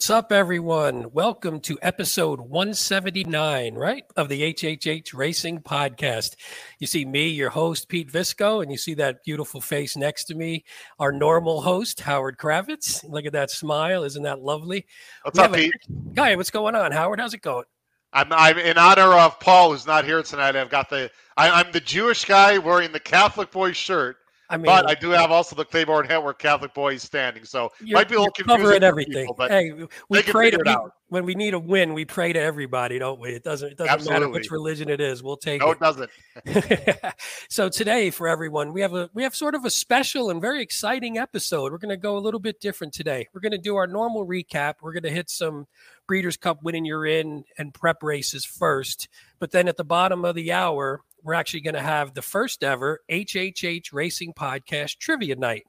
What's up, everyone? Welcome to episode 179, right, of the HHH Racing Podcast. You see me, your host, Pete Visco, and you see that beautiful face next to me, our normal host, Howard Kravets. Look at that smile. Isn't that lovely? What's we up, Pete? A... Guy, what's going on? Howard, how's it going? I'm, I'm in honor of Paul, who's not here tonight. I've got the, I, I'm the Jewish guy wearing the Catholic boy shirt I mean, but I do have also the Claiborne Network Catholic boys standing, so might be a little confusing. Covering everything. People, hey, we pray to we, when we need a win. We pray to everybody, don't we? It doesn't. It doesn't Absolutely. matter which religion it is. We'll take no, it. No, it doesn't. so today, for everyone, we have a we have sort of a special and very exciting episode. We're going to go a little bit different today. We're going to do our normal recap. We're going to hit some Breeders' Cup winning you're in and prep races first, but then at the bottom of the hour we're actually going to have the first ever HHH Racing Podcast Trivia Night.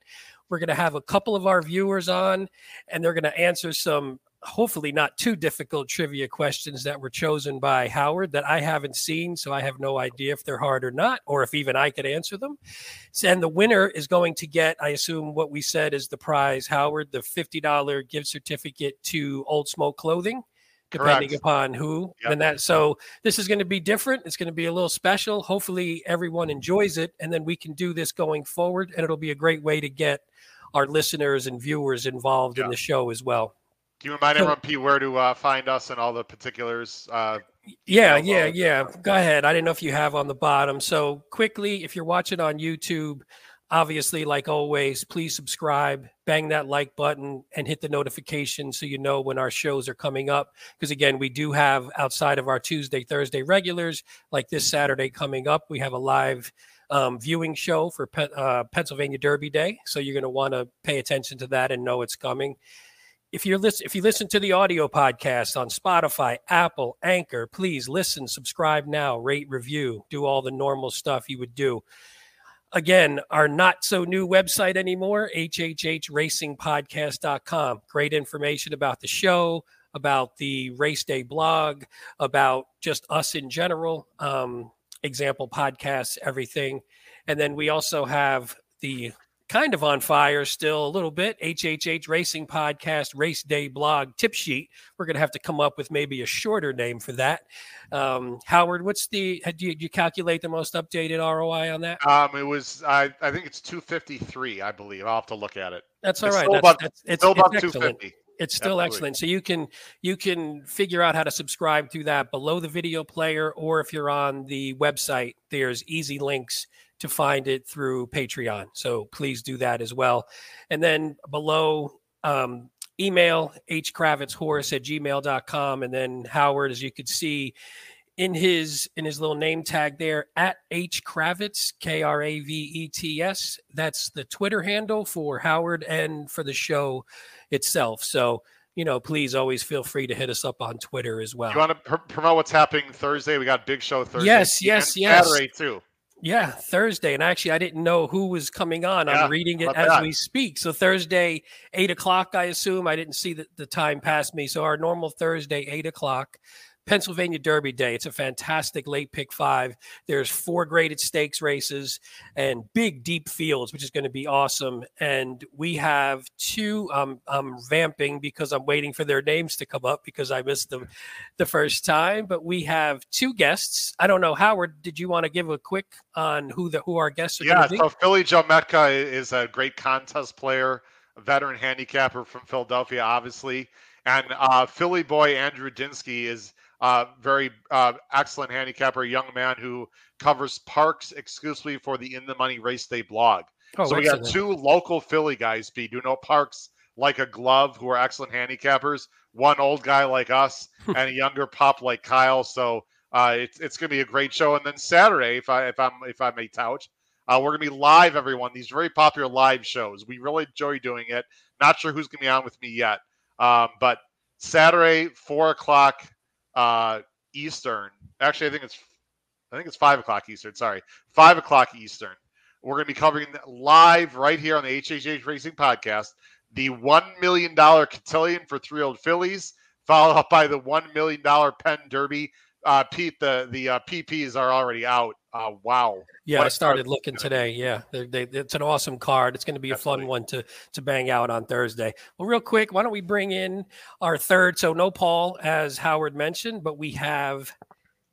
We're going to have a couple of our viewers on, and they're going to answer some hopefully not too difficult trivia questions that were chosen by Howard that I haven't seen. So I have no idea if they're hard or not, or if even I could answer them. And the winner is going to get, I assume, what we said is the prize, Howard, the $50 gift certificate to Old Smoke Clothing depending Correct. upon who yep. and that. So this is going to be different it's going to be a little special hopefully everyone enjoys it and then we can do this going forward and it'll be a great way to get our listeners and viewers involved in the show as well. Do you remind so, everyone Pete where to uh, find us and all the particulars uh, yeah yeah yeah. Go ahead. I didn't know if you have on the bottom. So quickly if you're watching on youtube Obviously, like always, please subscribe, bang that like button, and hit the notification so you know when our shows are coming up. Because again, we do have outside of our Tuesday, Thursday regulars, like this Saturday coming up, we have a live um, viewing show for uh, Pennsylvania Derby Day. So you're going to want to pay attention to that and know it's coming. If you're listen, if you listen to the audio podcast on Spotify, Apple, Anchor, please listen, subscribe now, rate, review, do all the normal stuff you would do again, our not so new website anymore, hhhracingpodcast.com. Great information about the show, about the race day blog, about just us in general, um, example podcasts, everything. And then we also have the kind of on fire still a little bit. HHH Racing Podcast Race Day blog tip sheet. We're going to have to come up with maybe a shorter name for that. Um, Howard, what's the? Do you, do you, calculate the most updated ROI on that? Um, it was I I think it's two fifty three. I believe I'll have to look at it. That's all it's right. Still that's, above, that's, it's still above two fifty. It's still Absolutely. excellent. So you can you can figure out how to subscribe to that below the video player, or if you're on the website, there's easy links to find it through Patreon. So please do that as well. And then below, um, email hkravetshorse at gmail.com. And then Howard, as you could see in his in his little name tag there, at H Kravets, K R A V E T S. That's the Twitter handle for Howard and for the show itself. So you know, please always feel free to hit us up on Twitter as well. You want to pr- promote what's happening Thursday? We got big show Thursday. Yes, yes, yes. Saturday too. Yeah, Thursday. And actually, I didn't know who was coming on. Yeah, I'm reading it as that? we speak. So, Thursday, 8 o'clock, I assume. I didn't see the, the time past me. So, our normal Thursday, 8 o'clock. Pennsylvania Derby Day. It's a fantastic late pick five. There's four graded stakes races and big deep fields, which is going to be awesome. And we have two. Um, I'm vamping because I'm waiting for their names to come up because I missed them the first time. But we have two guests. I don't know, Howard. Did you want to give a quick on who the who our guests are? Yeah, so Philly Joe Metka is a great contest player, a veteran handicapper from Philadelphia, obviously. And uh, Philly boy Andrew Dinsky is uh, very uh, excellent handicapper, young man who covers Parx exclusively for the In the Money Race Day blog. Oh, so excellent. we got two local Philly guys, Pete, who know Parx like a glove, who are excellent handicappers. One old guy like us, and a younger pup like Kyle. So uh, it's it's going to be a great show. And then Saturday, if I if I'm if I may tout, uh, we're going to be live. Everyone, these very popular live shows. We really enjoy doing it. Not sure who's going to be on with me yet, um, but Saturday, four o'clock uh, Eastern. Actually, I think it's I think it's five o'clock Eastern. Sorry, five o'clock Eastern. We're going to be covering live right here on the HHH Racing Podcast the one million dollar cotillion for three old fillies, followed up by the one million dollar Penn Derby. Uh, Pete, the the uh, PPs are already out Uh, wow. Yeah, What I a started card. looking today. Yeah, they, they, it's an awesome card. It's going to be a fun one to to bang out on Thursday. Well, real quick, why don't we bring in our third? So no Paul, as Howard mentioned, but we have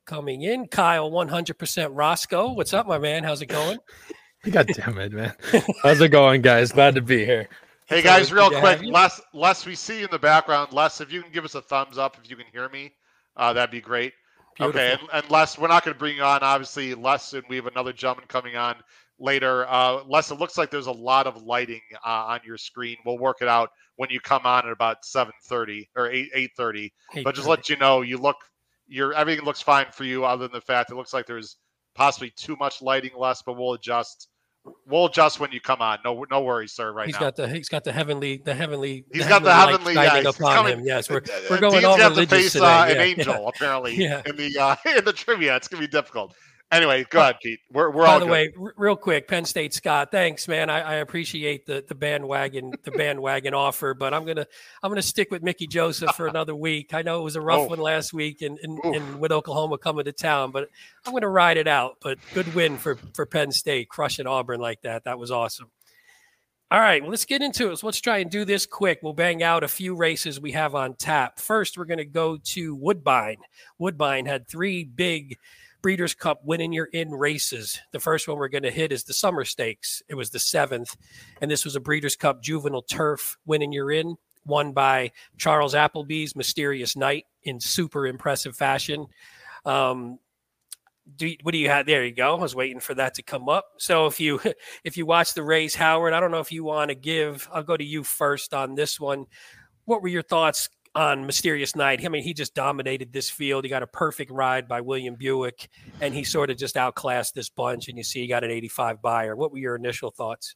coming in Kyle, one hundred percent Roscoe. What's up, my man? How's it going? God damn it, man. How's it going, guys? Glad to be here. Hey It's guys, real quick, have you. Les, Les, we see you in the background. Les, if you can give us a thumbs up if you can hear me, uh, that'd be great. Okay, and, and Les, we're not going to bring you on, obviously. Les, and we have another gentleman coming on later. Uh, Les, it looks like there's a lot of lighting uh, on your screen. We'll work it out when you come on at about 7:30 or 8 8:30. Hey, But just let you know, you look, your everything looks fine for you, other than the fact it looks like there's possibly too much lighting, Les. But we'll adjust. We'll adjust when you come on. No, no worries, sir. Right He's now. got the he's got the heavenly the heavenly He's got the heavenly, shining yeah, he's upon coming- him. Yes, we're we're going Dean's all got to religious face today. uh, an Yeah, angel apparently Yeah. in the uh, in the trivia. It's gonna be difficult. Anyway, go ahead, Pete. We're we're By all the good. way, r- real quick, Penn State Scott, thanks, man. I, I appreciate the the bandwagon the bandwagon offer, but I'm gonna I'm gonna stick with Mickey Joseph for another week. I know it was a rough Oh. one last week, and and, with Oklahoma coming to town, but I'm gonna ride it out. But good win for for Penn State, crushing Auburn like that. That was awesome. All right, well, let's get into it. So let's try and do this quick. We'll bang out a few races we have on tap. First, we're going to go to Woodbine. Woodbine had three big Breeders' Cup winning your in races. The first one we're going to hit is the Summer Stakes. It was the seventh, and this was a Breeders' Cup juvenile turf winning your in, won by Charles Appleby's Mysterious Night in super impressive fashion. Um, do what do you have? There you go. I was waiting for that to come up. So if you if you watch the race, Howard, I don't know if you want to give. I'll go to you first on this one. What were your thoughts on Mysterious Night? I mean, he just dominated this field. He got a perfect ride by William Buick, and he sort of just outclassed this bunch. And you see, he got an 85 Beyer. What were your initial thoughts?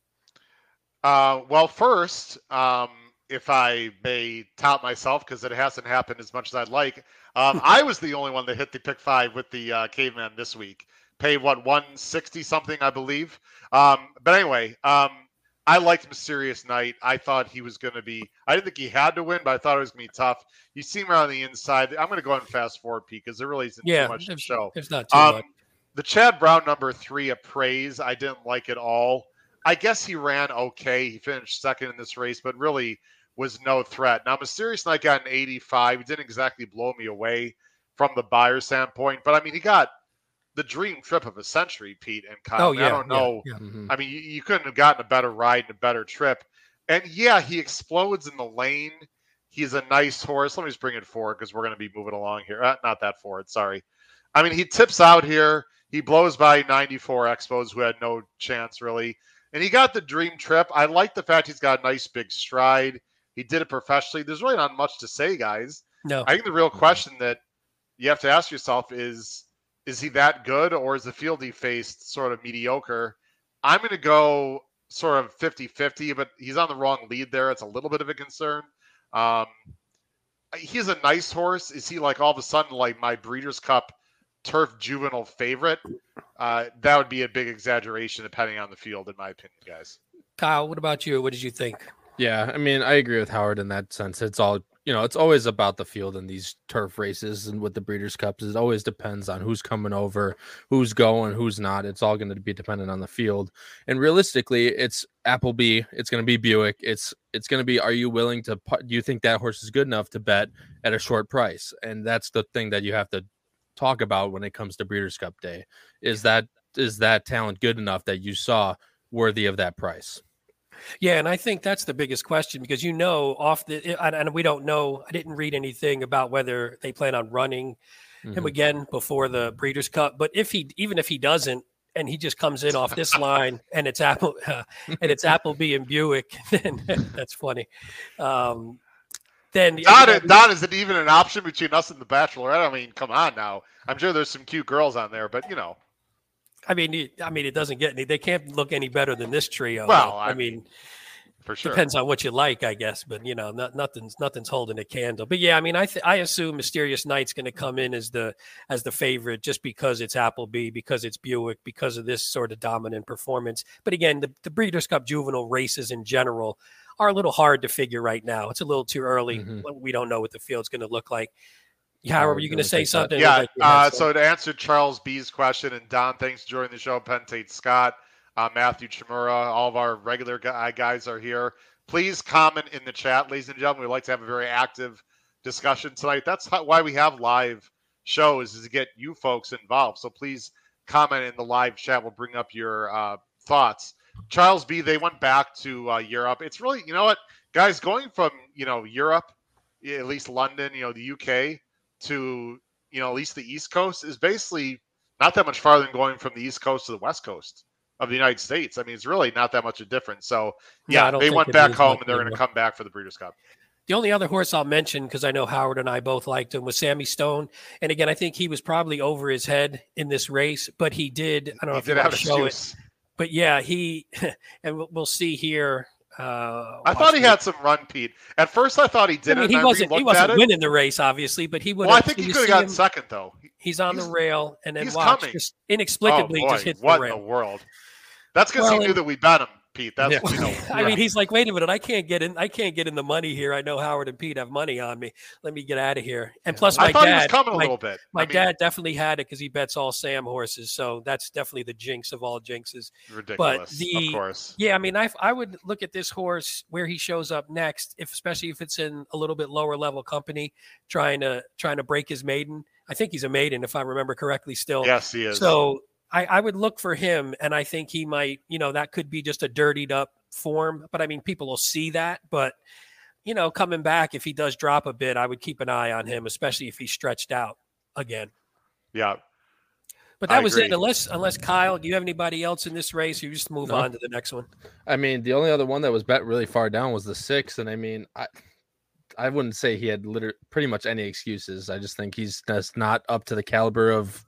Uh, well, first, um, if I may tout myself, because it hasn't happened as much as I'd like, um, I was the only one that hit the pick five with the uh, caveman this week. Paid what 160 something, I believe. Um, but anyway, um, I liked Mysterious Night. I thought he was going to be. I didn't think he had to win, but I thought it was going to be tough. You see him around the inside. I'm going to go ahead and fast forward, Pete, because there really isn't Yeah, too much to show. there's not too Um, much. the Chad Brown number three appraise, I didn't like at all. I guess he ran okay. He finished second in this race, but really was no threat. Now, Mysterious Night got an 85. He didn't exactly blow me away from the Beyer standpoint, but I mean, he got the dream trip of a century, Pete and Kyle. Oh I yeah, I don't know. yeah, yeah. Mhm. I mean, you, you couldn't have gotten a better ride and a better trip. And yeah, he explodes in the lane. He's a nice horse. Let me just bring it forward because we're going to be moving along here. Uh, not that forward, sorry. I mean, he tips out here. He blows by 94 Expos who had no chance really. And he got the dream trip. I like the fact he's got a nice big stride. He did it professionally. There's really not much to say, guys. No, I think the real question that you have to ask yourself is is he that good or is the field he faced sort of mediocre? I'm going to go sort of 50 50, but he's on the wrong lead there. It's a little bit of a concern. Um, he's a nice horse. Is he like all of a sudden like my Breeders' Cup turf juvenile favorite? Uh, that would be a big exaggeration depending on the field, in my opinion, guys. Kyle, what about you? What did you think? Yeah, I mean, I agree with Howard in that sense. It's all you know. It's always about the field in these turf races and with the Breeders' Cups. It always depends on who's coming over, who's going, who's not. It's all going to be dependent on the field. And realistically, it's Appleby. It's going to be Buick. It's it's going to be. Are you willing to? Do you think that horse is good enough to bet at a short price? And that's the thing that you have to talk about when it comes to Breeders' Cup Day. Is that is that talent good enough that you saw worthy of that price? Yeah, and I think that's the biggest question because you know off the and, and we don't know. I didn't read anything about whether they plan on running him Mhm. again before the Breeders' Cup. But if he even if he doesn't, and he just comes in off this line, and it's Apple uh, and it's Appleby and Buick, then that's funny. Um, then Don, Don, is it even an option between us and the Bachelorette? I mean, come on now. I'm sure there's some cute girls on there, but you know, I mean, it- I mean, it doesn't get any. They can't look any better than this trio. Well, I, I mean, for sure. depends on what you like, I guess. But you know, not, nothing's nothing's holding a candle. But yeah, I mean, I th- I assume Mysterious Night's going to come in as the as the favorite just because it's Appleby, because it's Buick, because of this sort of dominant performance. But again, the, the Breeders' Cup Juvenile races in general are a little hard to figure right now. It's a little too early. Mhm. We don't know what the field's going to look like. Yeah, were you going to say something? Yeah. Like uh, so to answer Charles B's question, and Don, thanks for joining the show. Penn State Scott, uh, Matthew Chimura, all of our regular guys are here. Please comment in the chat, ladies and gentlemen. We'd like to have a very active discussion tonight. That's how, why we have live shows is to get you folks involved. So please comment in the live chat. We'll bring up your uh, thoughts. Charles B. They went back to uh, Europe. It's really, you know what, guys, going from you know Europe, at least London, you know the UK, to you know at least the East Coast is basically not that much farther than going from the East Coast to the West Coast of the United States. I mean, it's really not that much of a difference. So yeah, they went back home and they're going to come back for the Breeders' Cup. The only other horse I'll mention, because I know Howard and I both liked him, was Sammy Stone. And again, I think he was probably over his head in this race, but he did. I don't know he if did you have want to show excuse. it, but yeah, he and we'll see here. Uh, I thought he had some run, Pete. At first, I thought he didn't. I mean, he wasn't. He wasn't winning the race, obviously, but he would. Well, I think he could have gotten him? second though. He's on the rail, and then he's coming. just inexplicably oh, just hits what the rail. in the world? That's because Well, he knew and- that we bet him, Pete. That's Yeah. you know. I mean, he's like, wait a minute, I can't get in. I can't get in the money here. I know Howard and Pete have money on me. Let me get out of here. And plus, my I thought dad, he was coming a my, little bit. my I mean, dad definitely had it because he bets all Sam horses. So that's definitely the jinx of all jinxes. ridiculous. the- of course. Yeah, I mean, I I would look at this horse where he shows up next, if especially if it's in a little bit lower level company, trying to trying to break his maiden. I think he's a maiden, if I remember correctly. Still, Yes, he is. so I, I would look for him, and I think he might, you know, that could be just a dirtied up form. But I mean, people will see that. But you know, coming back, if he does drop a bit, I would keep an eye on him, especially if he's stretched out again. yeah. But I that was it. Unless, unless Kyle, do you have anybody else in this race? You just move No. on to the next one. I mean, the only other one that was bet really far down was the six, and I mean, I I wouldn't say he had liter- pretty much any excuses. I just think he's just not up to the caliber of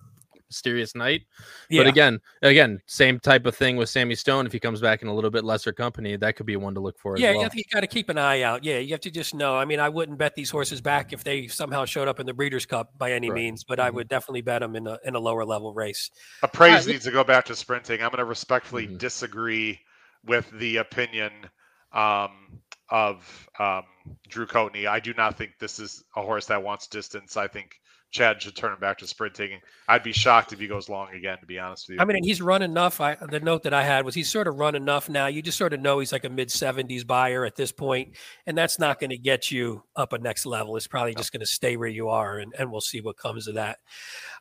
Mysterious Night. But again, again, same type of thing with Sammy Stone. If he comes back in a little bit lesser company, that could be one to look for. Yeah, as you well. have to, you got to keep an eye out. Yeah, you have to just know. I mean, I wouldn't bet these horses back if they somehow showed up in the Breeders' Cup by any Right. means, but I Mhm. would definitely bet them in a in a lower level race. Appraise right, needs to go back to sprinting. I'm going to respectfully Mhm. disagree with the opinion um, of um, Drew Coatney. I do not think this is a horse that wants distance. I think Chad should turn him back to sprinting. I'd be shocked if he goes long again, to be honest with you. I mean, he's run enough. I the note that I had was he's sort of run enough now. You just sort of know he's like a mid seventies Beyer at this point, and that's not going to get you up a next level. It's probably just going to stay where you are, and, and we'll see what comes of that.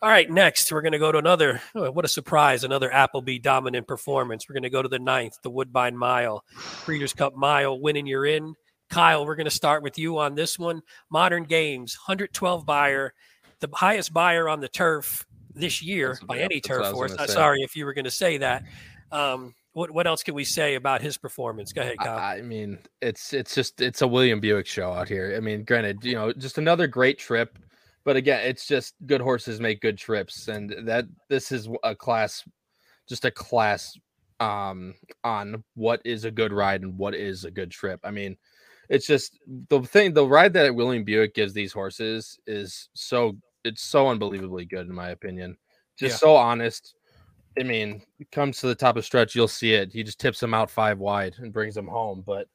All right, next we're going to go to another. oh, what a surprise! Another Appleby dominant performance. We're going to go to the ninth, the Woodbine Mile, Breeders' Cup Mile. Winning, you're in. Kyle, we're going to start with you on this one. Modern Games, 112 Beyer, the highest Beyer on the turf this year by any that's what I turf horse. Uh, sorry if you were going to say that. Um, what what else can we say about his performance? Go ahead, Kyle. I I mean, it's it's just it's a William Buick show out here. I mean, granted, you know, just another great trip, but again, it's just good horses make good trips, and that this is a class, just a class, um, on what is a good ride and what is a good trip. I mean, it's just the thing. The ride that William Buick gives these horses is so it's so unbelievably good in my opinion. Just Yeah. so honest. I mean, it comes to the top of stretch, you'll see it. He just tips them out five wide and brings them home. But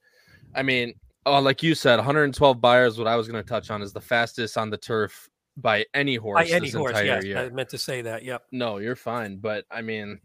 I mean, oh, like you said, 112 Beyers. What I was going to touch on is the fastest on the turf by any horse. By any this horse, entire yes. year. I meant to say that. Yep. No, you're fine. But I mean,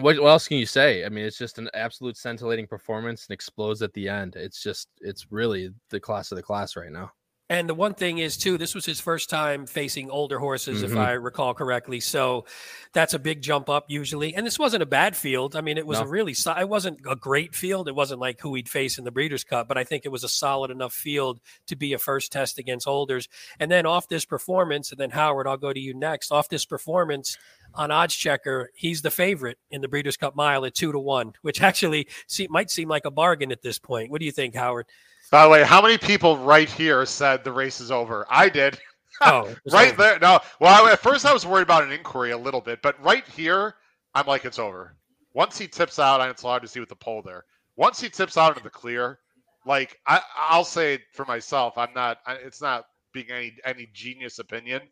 what, what else can you say? I mean, it's just an absolute scintillating performance and explodes at the end. It's just, it's really the class of the class right now. And the one thing is too, this was his first time facing older horses, if Mhm. I recall correctly. So that's a big jump up usually. And this wasn't a bad field. I mean, it was No. a really, so- it wasn't a great field. It wasn't like who he'd face in the Breeders' Cup, but I think it was a solid enough field to be a first test against holders. And then off this performance, and then Howard, I'll go to you next. Off this performance on Oddschecker, he's the favorite in the Breeders' Cup Mile at two to one, which actually see, might seem like a bargain at this point. What do you think, Howard? By the way, how many people right here said the race is over? I did. Oh, right there. No, well, I, at first I was worried about an inquiry a little bit, but right here, I'm like, it's over. Once he tips out, and it's hard to see with the pole there. Once he tips out into the clear, like I, I'll say for myself, I'm not. I- It's not being any any genius opinion,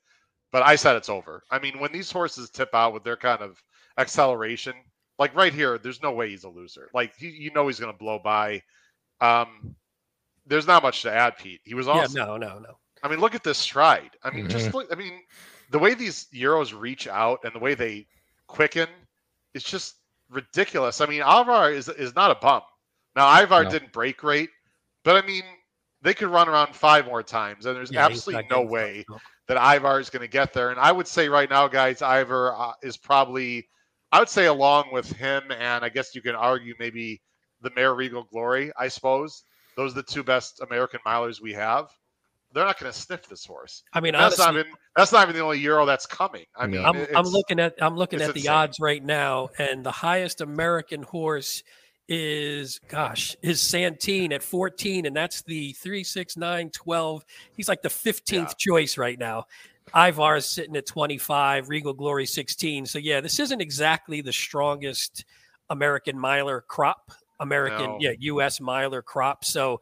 but I said it's over. I mean, when these horses tip out with their kind of acceleration, like right here, there's no way he's a loser. Like he, you know, he's going to blow by. Um, there's not much to add, Pete. He was awesome. Yeah, no, no, no. I mean, look at this stride. I mean, just Mhm. look. I mean, the way these Euros reach out and the way they quicken, it's just ridiculous. I mean, Ivar is is not a bum. Now, Ivar No. didn't break great, but I mean, they could run around five more times, and there's Yeah, absolutely no way stuff, that Ivar is going to get there. And I would say right now, guys, Ivar uh, is probably, I would say, along with him, and I guess you can argue maybe the Mayor Regal Glory. I suppose those are the two best American milers we have. They're not going to sniff this horse. I mean, That's honestly, not even that's not even the only Euro that's coming. I mean, I'm, I'm looking at I'm looking at the insane. odds right now, and the highest American horse is gosh is Santine at 14, and that's the 3, 6, 9, 12. He's like the 15th choice right now. Ivar is sitting at 25, Regal Glory 16. So yeah, this isn't exactly the strongest American miler crop, American No. yeah U.S. miler crop. So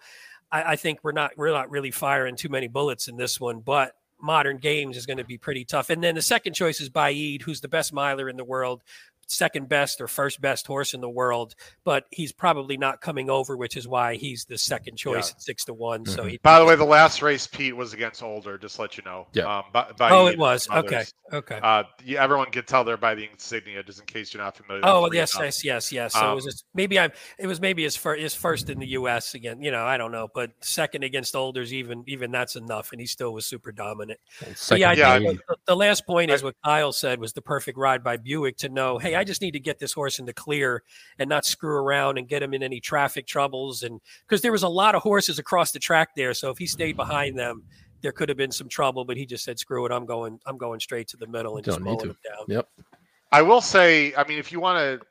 I, I think we're not we're not really firing too many bullets in this one, but modern games is going to be pretty tough. And then the second choice is Baaeed, who's the best miler in the world, second best or first best horse in the world, but he's probably not coming over, which is why he's the second choice Yeah. at six to one. So Mhm. he. By the way, the last race Pete was against Older. Just to let you know. Yeah. Um, by, by oh, it was okay. Okay. Uh, yeah, everyone can tell there by the insignia, just in case you're not familiar. Oh with yes, Reno. yes, yes, yes. So it was Um, just, maybe I'm. it was maybe his first his first in the U.S. again. You know, I don't know, but second against Olders, even even that's enough, and he still was super dominant. But Second yeah, I Yeah, think the, the last point is what Kyle said was the perfect ride by Buick to know, hey, I just need to get this horse in the clear and not screw around and get him in any traffic troubles. And because there was a lot of horses across the track there, so if he stayed behind them, there could have been some trouble. But he just said, screw it, I'm going, I'm going straight to the middle and just Don't need mowing to. him down. Yep. I will say, I mean, if you want to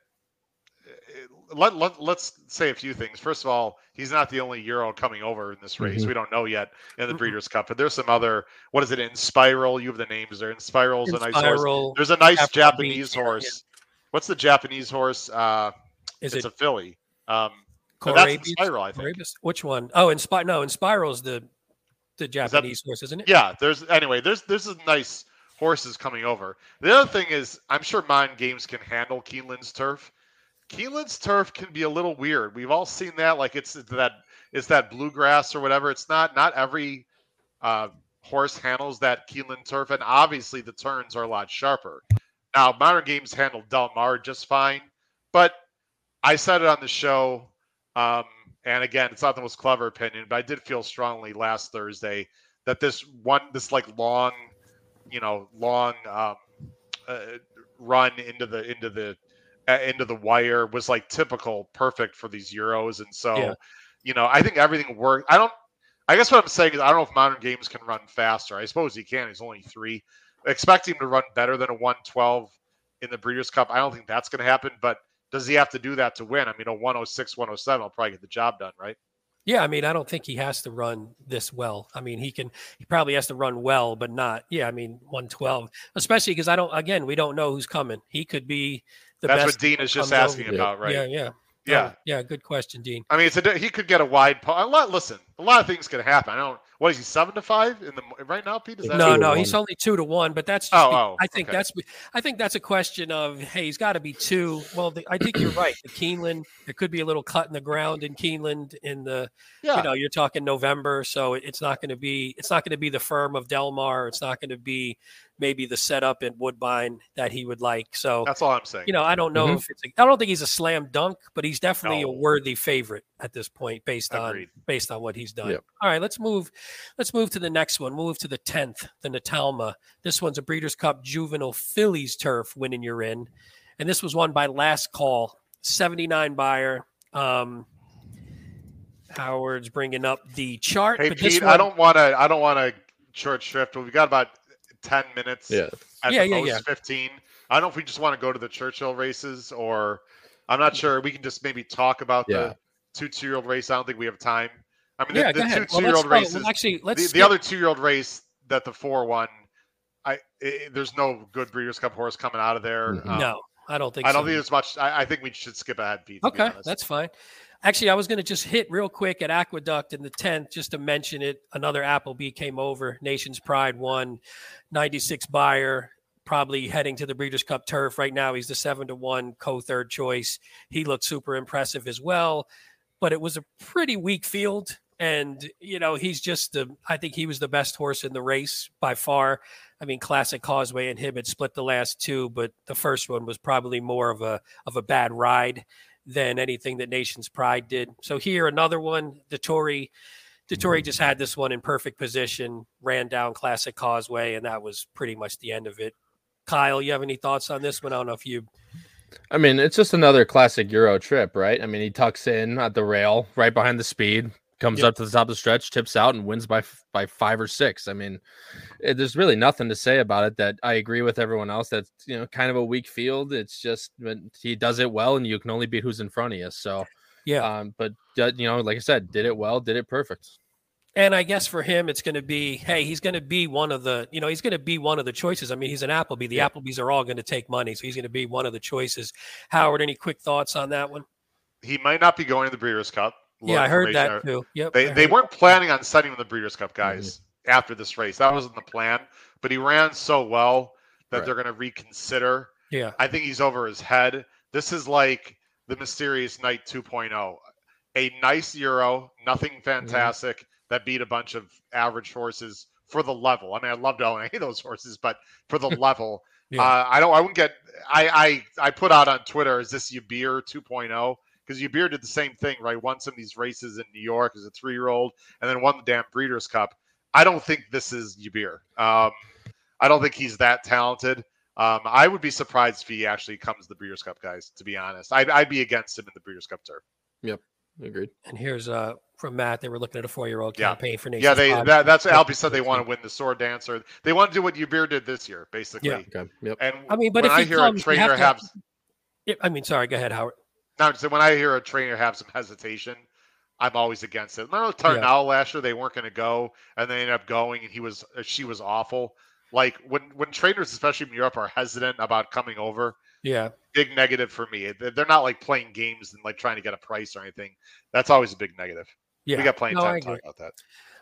let, let let's say a few things. First of all, he's not the only Euro coming over in this race. Mhm. We don't know yet in the Mhm. Breeders' Cup, but there's some other. What is it in Spiral? You have the names there. Inspiral's a nice horse. There's a nice Afro Japanese Beach, yeah, yeah. horse. What's the Japanese horse? Uh, is it's it a filly. Um, that's Inspiral, I think. Corabius? Which one? Oh, in Spy, no, Inspiral's the the Japanese horse, isn't it? Yeah, there's anyway. There's there's some nice horses coming over. The other thing is, I'm sure Modern Games can handle Keeneland's turf. Keeneland's turf can be a little weird. We've all seen that. Like it's that it's that bluegrass or whatever. It's not not every uh, horse handles that Keeneland turf, and obviously the turns are a lot sharper. Now, modern games handle Del Mar just fine, but I said it on the show. Um, and again, it's not the most clever opinion, but I did feel strongly last Thursday that this one, this like long, you know, long um, uh, run into the into the uh, into the wire was like typical, perfect for these Euros. And so, Yeah. you know, I think everything worked. I don't. I guess what I'm saying is I don't know if modern games can run faster. I suppose he can. He's only three. Expect him to run better than a 112 in the Breeders' Cup. I don't think that's going to happen. But does he have to do that to win? I mean, a 106, 107 will probably get the job done, right? Yeah, I mean, I don't think he has to run this well. I mean, he can, he probably has to run well, but not, yeah, I mean, 112, especially because I don't, again, we don't know who's coming. He could be the That's best. what Dean is just asking over. about, right? Yeah, yeah. Yeah. Oh, yeah, good question, Dean. I mean, it's a, he could get a wide. Po- a lot. Listen, a lot of things could happen. I don't. What is he seven to five in the right now, Pete? Is that No, no, he's only two to one, but that's. Just Oh, oh, I think okay. that's. I think that's a question of hey, he's got to be two. Well, the, I think you're right. The Keeneland, there could be a little cut in the ground in Keeneland in the. Yeah. You know, you're talking November, so it's not going to be. It's not going to be the firm of Delmar. It's not going to be maybe the setup in Woodbine that he would like. So That's all I'm saying. you know, I don't know Mhm. if it's. A, I don't think he's a slam dunk, but he's definitely No. a worthy favorite at this point, based Agreed. on based on what he's done. Yep. All right, let's move. Let's move to the next one. Move to the tenth, the Natalma. This one's a Breeders' Cup Juvenile Phillies turf winning you're in, and this was won by Last Call, seventy nine Beyer. Um, Howard's bringing up the chart. hey, but Pete. one, I don't want to. I don't want to short shrift. But we've got about ten minutes. Yeah. At Yeah, the yeah, most, yeah. fifteen. I don't know if we just want to go to the Churchill races, or I'm not sure. We can just maybe talk about Yeah. the two two year old race. I don't think we have time. I mean, Yeah, the, the two two year old go- races. well, actually, let's the, the other two year old race that the four won. I, i there's no good Breeders' Cup horse coming out of there. Mhm. Um, no, I don't think. I don't so. think there's much. I, I think we should skip ahead, Pete. to be Okay, that's fine. Actually, I was going to just hit real quick at Aqueduct in the 10th just to mention it. Another Appleby came over. Nation's Pride won. 96 Beyer, probably heading to the Breeders' Cup turf. Right now, he's the 7 to 1 co third choice. He looked super impressive as well, but it was a pretty weak field. And, you know, he's just the, I think he was the best horse in the race by far. I mean, Classic Causeway and him had split the last two, but the first one was probably more of a, of a bad ride than anything that Nation's Pride did. So here, another one, the Tory, Dettori mm-hmm. just had this one in perfect position, ran down Classic Causeway, and that was pretty much the end of it. Kyle, you have any thoughts on this one? I don't know if you. I mean, it's just another classic Euro trip, right? I mean, he tucks in at the rail, right behind the speed, comes yep. up to the top of the stretch, tips out, and wins by by five or six. I mean, it, there's really nothing to say about it. That I agree with everyone else. That's you know kind of a weak field. It's just he does it well, and you can only beat who's in front of you. So yeah. Um, but uh, you know, like I said, did it well, did it perfect. And I guess for him, it's going to be, hey, he's going to be one of the, you know, he's going to be one of the choices. I mean, he's an Appleby. The yeah. Applebys are all going to take money, so he's going to be one of the choices. Howard, any quick thoughts on that one? He might not be going to the Breeders' Cup. Yeah, I heard that too. Yep. They they weren't planning on sending him the Breeders' Cup guys mm-hmm. after this race. That wasn't the plan. But he ran so well that right. they're going to reconsider. Yeah. I think he's over his head. This is like the Mysterious Night 2.0. A nice Euro, nothing mm-hmm. fantastic. Mm-hmm that beat a bunch of average horses for the level. I mean, I love to own any of those horses, but for the level, yeah. uh, I don't. I wouldn't get. I I I put out on Twitter, is this Yibir 2.0? Because Yibir did the same thing, right? Won some of these races in New York as a three-year-old, and then won the damn Breeders' Cup. I don't think this is Yibir. Um, I don't think he's that talented. Um, I would be surprised if he actually comes to the Breeders' Cup, guys. To be honest, I'd, I'd be against him in the Breeders' Cup turf. Yep, agreed. And here's uh from Matt. They were looking at a four-year-old campaign yeah. for Nations Yeah, they that, that's Alpi said they want to win the sword dancer. They want to do what Yibir did this year, basically. Yeah. Okay. Yep. And I mean, but when if I hear comes, a trainer have, have I mean, sorry, go ahead, Howard. No, so when I hear a trainer have some hesitation, I'm always against it. Remember Tarnawa yeah. last year? They weren't going to go, and they ended up going, and he was uh, she was awful. Like when when trainers, especially in Europe, are hesitant about coming over, yeah. Big negative for me. They're not like playing games and like trying to get a price or anything. That's always a big negative. Yeah. We got plenty of no, time to talk about that.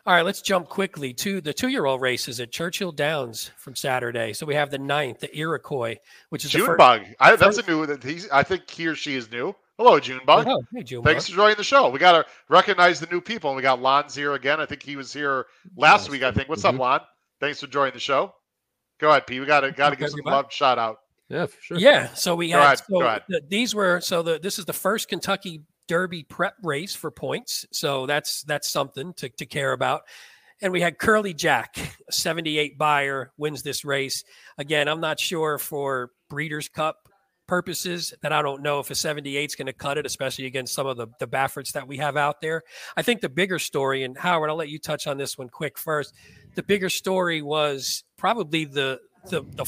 All right, let's jump quickly to the two-year-old races at Churchill Downs from Saturday. So we have the ninth, the Iroquois, which is Junebug. I, that's first... a new. He's. I think he or she is new. Hello, Junebug. Oh, hey, Junebug. Thanks for joining the show. We got to recognize the new people. We got Lon's here again. I think he was here last week. I think. What's mm-hmm. up, Lon? Thanks for joining the show. Go ahead, P. We got to got to give some love shout out. Yeah, for sure. Yeah. So we go had ahead, so the, these were so the this is the first Kentucky Derby prep race for points. So that's that's something to, to care about. And we had Curly Jack, 78 Beyer, wins this race. Again, I'm not sure for Breeders' Cup purposes that I don't know if a 78 is going to cut it, especially against some of the, the Bafferts that we have out there. I think the bigger story, and Howard, I'll let you touch on this one quick first. The bigger story was probably the the, the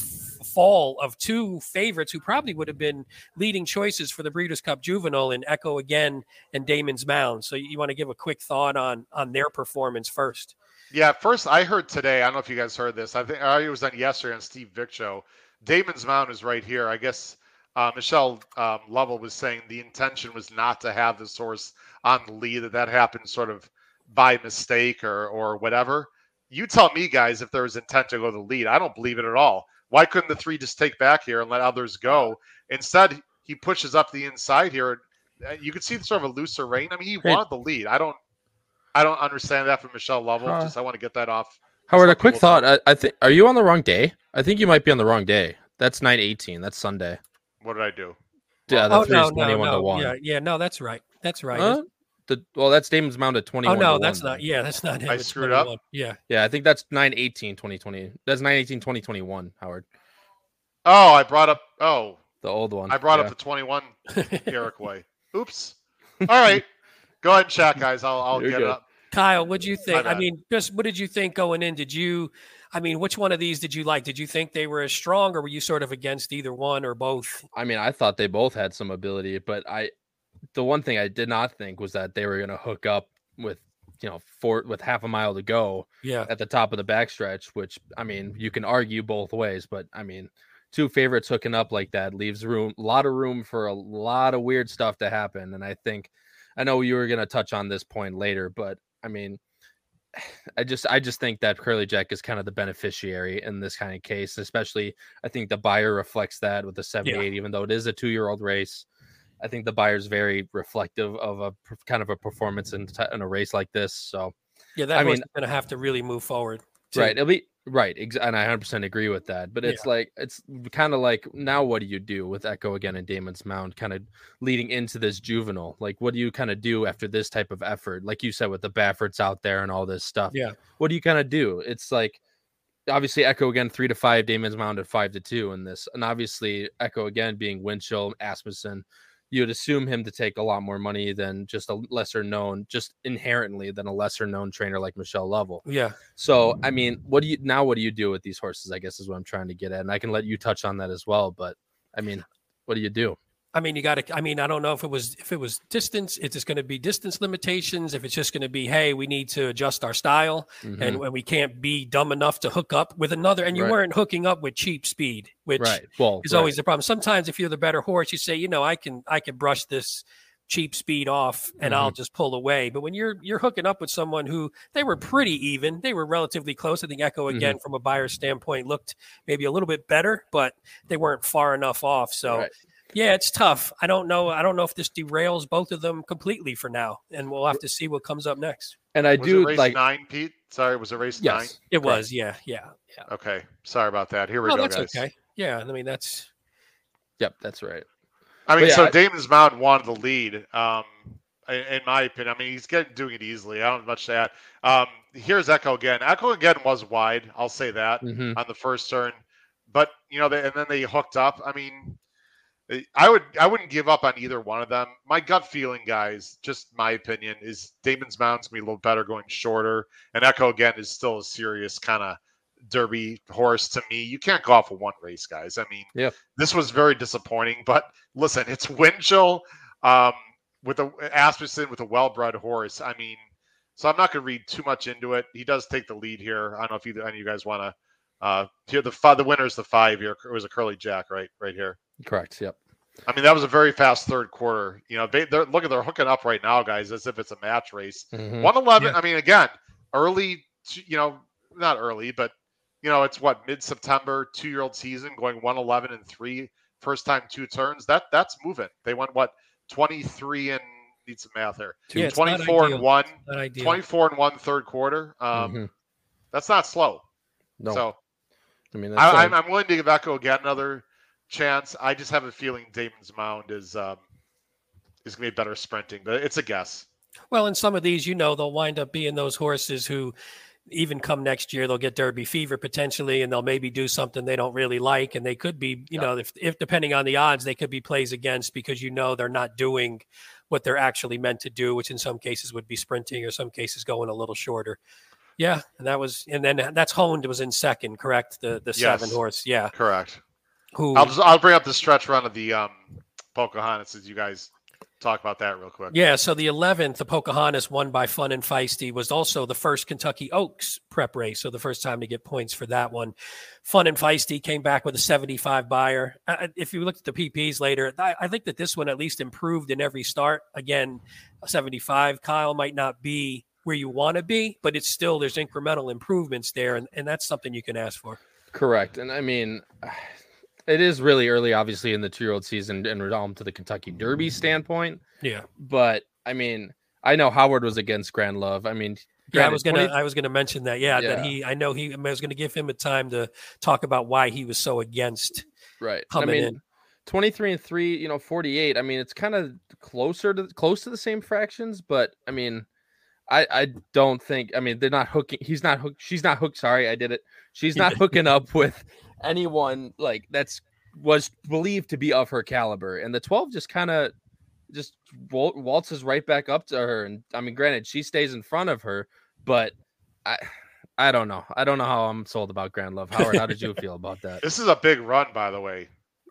fall of two favorites who probably would have been leading choices for the Breeders' Cup Juvenile in Echo again and Damon's Mound. So you want to give a quick thought on on their performance first? Yeah, first I heard today. I don't know if you guys heard this. I think it was on yesterday on Steve Vick show. Damon's Mound is right here. I guess uh, Michelle um, Lovell was saying the intention was not to have this horse on the lead. That that happened sort of by mistake or or whatever. You tell me, guys, if there was intent to go the lead. I don't believe it at all. Why couldn't the three just take back here and let others go? Instead, he pushes up the inside here. Uh, you could see sort of a looser rein. I mean, he hey. wanted the lead. I don't, I don't understand that from Michelle Lovell. Uh, just I want to get that off. Howard, a quick thought. I, I think are you on the wrong day? I think you might be on the wrong day. That's nine eighteen. That's Sunday. What did I do? Yeah, the oh, no, no, no. Yeah, yeah, no, that's right. That's right. Huh? The well, that's Damon's Mound at 21. Oh no, that's not. Yeah, that's not him. I screwed 21. up. Yeah. Yeah, I think that's 918 2020. That's 918 2021, Howard. Oh, I brought up oh, the old one. I brought yeah. up the 21 Iroquois. Oops. All right. Go ahead and chat, guys. I'll I'll You're get good. up. Kyle, what do you think? I mean, just what did you think going in? Did you I mean, which one of these did you like? Did you think they were as strong or were you sort of against either one or both? I mean, I thought they both had some ability, but I the one thing I did not think was that they were going to hook up with you know four with half a mile to go yeah at the top of the backstretch which i mean you can argue both ways but i mean two favorites hooking up like that leaves room a lot of room for a lot of weird stuff to happen and i think i know you were going to touch on this point later but i mean i just i just think that curly jack is kind of the beneficiary in this kind of case especially i think the Beyer reflects that with the 78 yeah. even though it is a two year old race I think the Beyer's very reflective of a kind of a performance in, in a race like this. So yeah, that I mean, going to have to really move forward. Too. Right. It'll be right. Ex- and I 100% agree with that. But it's yeah. like, it's kind of like now what do you do with Echo again and Damon's Mound kind of leading into this juvenile? Like, what do you kind of do after this type of effort? Like you said, with the Bafferts out there and all this stuff. Yeah. What do you kind of do? It's like, obviously Echo again three to five, Damon's Mound at five to two in this, and obviously Echo again being Winchell, Asmussen, you'd assume him to take a lot more money than just a lesser known, just inherently than a lesser known trainer like Michelle Lovell. Yeah. So I mean, what do you now? What do you do with these horses? I guess is what I'm trying to get at, and I can let you touch on that as well. But I mean, what do you do? I mean, you got to. I mean, I don't know if it was if it was distance. If it's going to be distance limitations. If it's just going to be, hey, we need to adjust our style, mm-hmm. and, and we can't be dumb enough to hook up with another. And you right. weren't hooking up with cheap speed, which right. well, is right. always the problem. Sometimes if you're the better horse, you say, you know, I can I can brush this cheap speed off and mm-hmm. I'll just pull away. But when you're you're hooking up with someone who they were pretty even, they were relatively close. I think Echo again mm-hmm. from a Beyer standpoint looked maybe a little bit better, but they weren't far enough off. So right. Yeah, it's tough. I don't know. I don't know if this derails both of them completely for now, and we'll have to see what comes up next. And I was do like nine, Pete. Sorry, was it race yes, nine? It was. Yeah, yeah, yeah. Okay, sorry about that. Here we no, go, that's guys. Okay. Yeah, I mean that's. Yep, that's right. I mean, yeah, so I... Damon's Mound wanted the lead. Um, in my opinion, I mean, he's getting doing it easily. I don't have much to add. Um, here's Echo again. Echo again was wide. I'll say that mm-hmm. on the first turn, but you know, they, and then they hooked up. I mean I would I wouldn't give up on either one of them. My gut feeling, guys, just my opinion, is Damon's Mound's gonna be a little better going shorter, and Echo again is still a serious kind of derby horse to me. You can't go off of one race, guys. I mean, yeah, this was very disappointing. But listen, it's Winchell um, with a Asmussen with a well-bred horse. I mean, so I'm not gonna read too much into it. He does take the lead here. I don't know if either any of you guys want to uh, here the the winner is the five here. It was a curly jack, right, right here. Correct. Yep. I mean, that was a very fast third quarter. You know, they, are look at they're hooking up right now, guys, as if it's a match race. Mm-hmm. 111. Yeah. I mean, again, early. You know, not early, but you know, it's what mid September, two year old season, going 111 and three, first time two turns. That that's moving. They went what 23 and need some math here. Yeah, 24 and one, 24 and one third quarter. Um, mm-hmm. That's not slow. No. So, I mean, I, am willing to give Echo again another chance. I just have a feeling Damon's Mound is um, is going to be better sprinting, but it's a guess. Well, in some of these, you know, they'll wind up being those horses who even come next year, they'll get Derby fever potentially, and they'll maybe do something they don't really like, and they could be, you yeah. know, if, if depending on the odds, they could be plays against because you know they're not doing what they're actually meant to do, which in some cases would be sprinting, or some cases going a little shorter. Yeah, and that was, and then that's honed was in second, correct? The the yes, seven horse, yeah, correct. Who I'll just I'll bring up the stretch run of the um, Pocahontas as you guys talk about that real quick. Yeah, so the 11th, the Pocahontas won by Fun and Feisty, was also the first Kentucky Oaks prep race. So the first time to get points for that one. Fun and Feisty came back with a 75 Beyer. Uh, if you look at the PPs later, I, I, think that this one at least improved in every start. Again, 75, Kyle might not be where you want to be, but it's still, there's incremental improvements there. And, and that's something you can ask for. Correct. And I mean, it is really early, obviously, in the two year old season in realm to the Kentucky Derby standpoint. Yeah. But I mean, I know Howard was against Grand Love. I mean, yeah, I was gonna 20... I was gonna mention that. Yeah, yeah, that he I know he I was gonna give him a time to talk about why he was so against right coming I mean, in. 23 and 3, you know, 48. I mean, it's kind of closer to close to the same fractions, but I mean, I I don't think I mean, they're not hooking he's not hooked she's not hooked, sorry, I did it. She's not hooking up with anyone like that's was believed to be of her caliber, and the 12 just kind of just waltzes right back up to her. And I mean, granted, she stays in front of her, but I. I don't know. I don't know how I'm sold about Grand Love. Howard, how did you feel about that? This is a big run, by the way.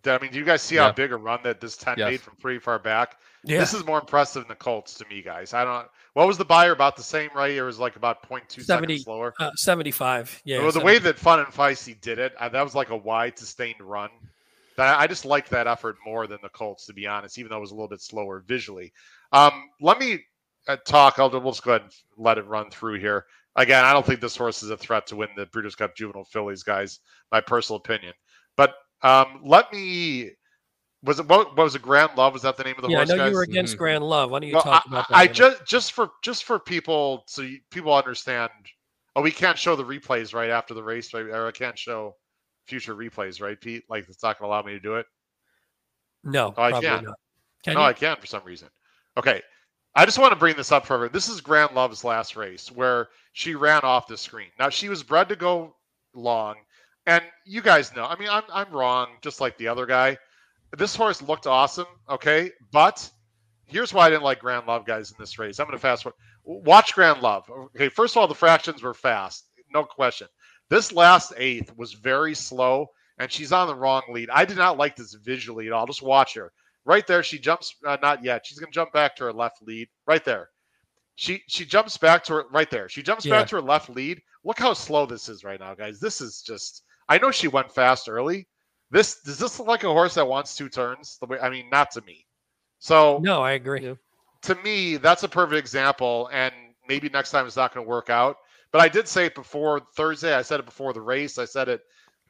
I mean, do you guys see yeah. how big a run that this 10 yes. made from pretty far back? Yeah. This is more impressive than the Colts to me, guys. I don't. What was the Beyer about the same, right? It was like about 0.2 seconds slower. Uh, 75. Yeah. Well, the way that Fun and Feisty did it, uh, that was like a wide sustained run. I just like that effort more than the Colts, to be honest, even though it was a little bit slower visually. Um, let me uh, talk. I'll we'll just go ahead and let it run through here. Again, I don't think this horse is a threat to win the Breeders' Cup Juvenile Fillies, guys. My personal opinion, but um, let me Was it what, what was it? Grand Love was that the name of the yeah, I know guys? you were against Mhm. Grand Love. Why don't you Well, talk I, about that? I a minute? just just for just for people so you, people understand. Oh, we can't show the replays right after the race, right? Or I can't show future replays, right, Pete? Like it's not going to allow me to do it. no, Oh, I can. not. Can no, you? I can for some reason. Okay. I just want to bring this up for her. This is Grand Love's last race where she ran off the screen. Now she was bred to go long, and you guys know. I mean, I'm I'm wrong, just like the other guy. This horse looked awesome, okay, but here's why I didn't like Grand Love guys in this race. I'm going to fast forward. Watch Grand Love. Okay, first of all, the fractions were fast, no question. This last eighth was very slow, and she's on the wrong lead. I did not like this visually at all. Just watch her right there. She jumps. Uh, not yet. She's going to jump back to her left lead. Right there. She she jumps back to her right there. She jumps Yeah. back to her left lead. Look how slow this is right now, guys. This is just. I know she went fast early. This does this look like a horse that wants two turns? The way I mean, not to me. So No, I agree. To me, that's a perfect example. And maybe next time it's not going to work out. But I did say it before Thursday. I said it before the race. I said it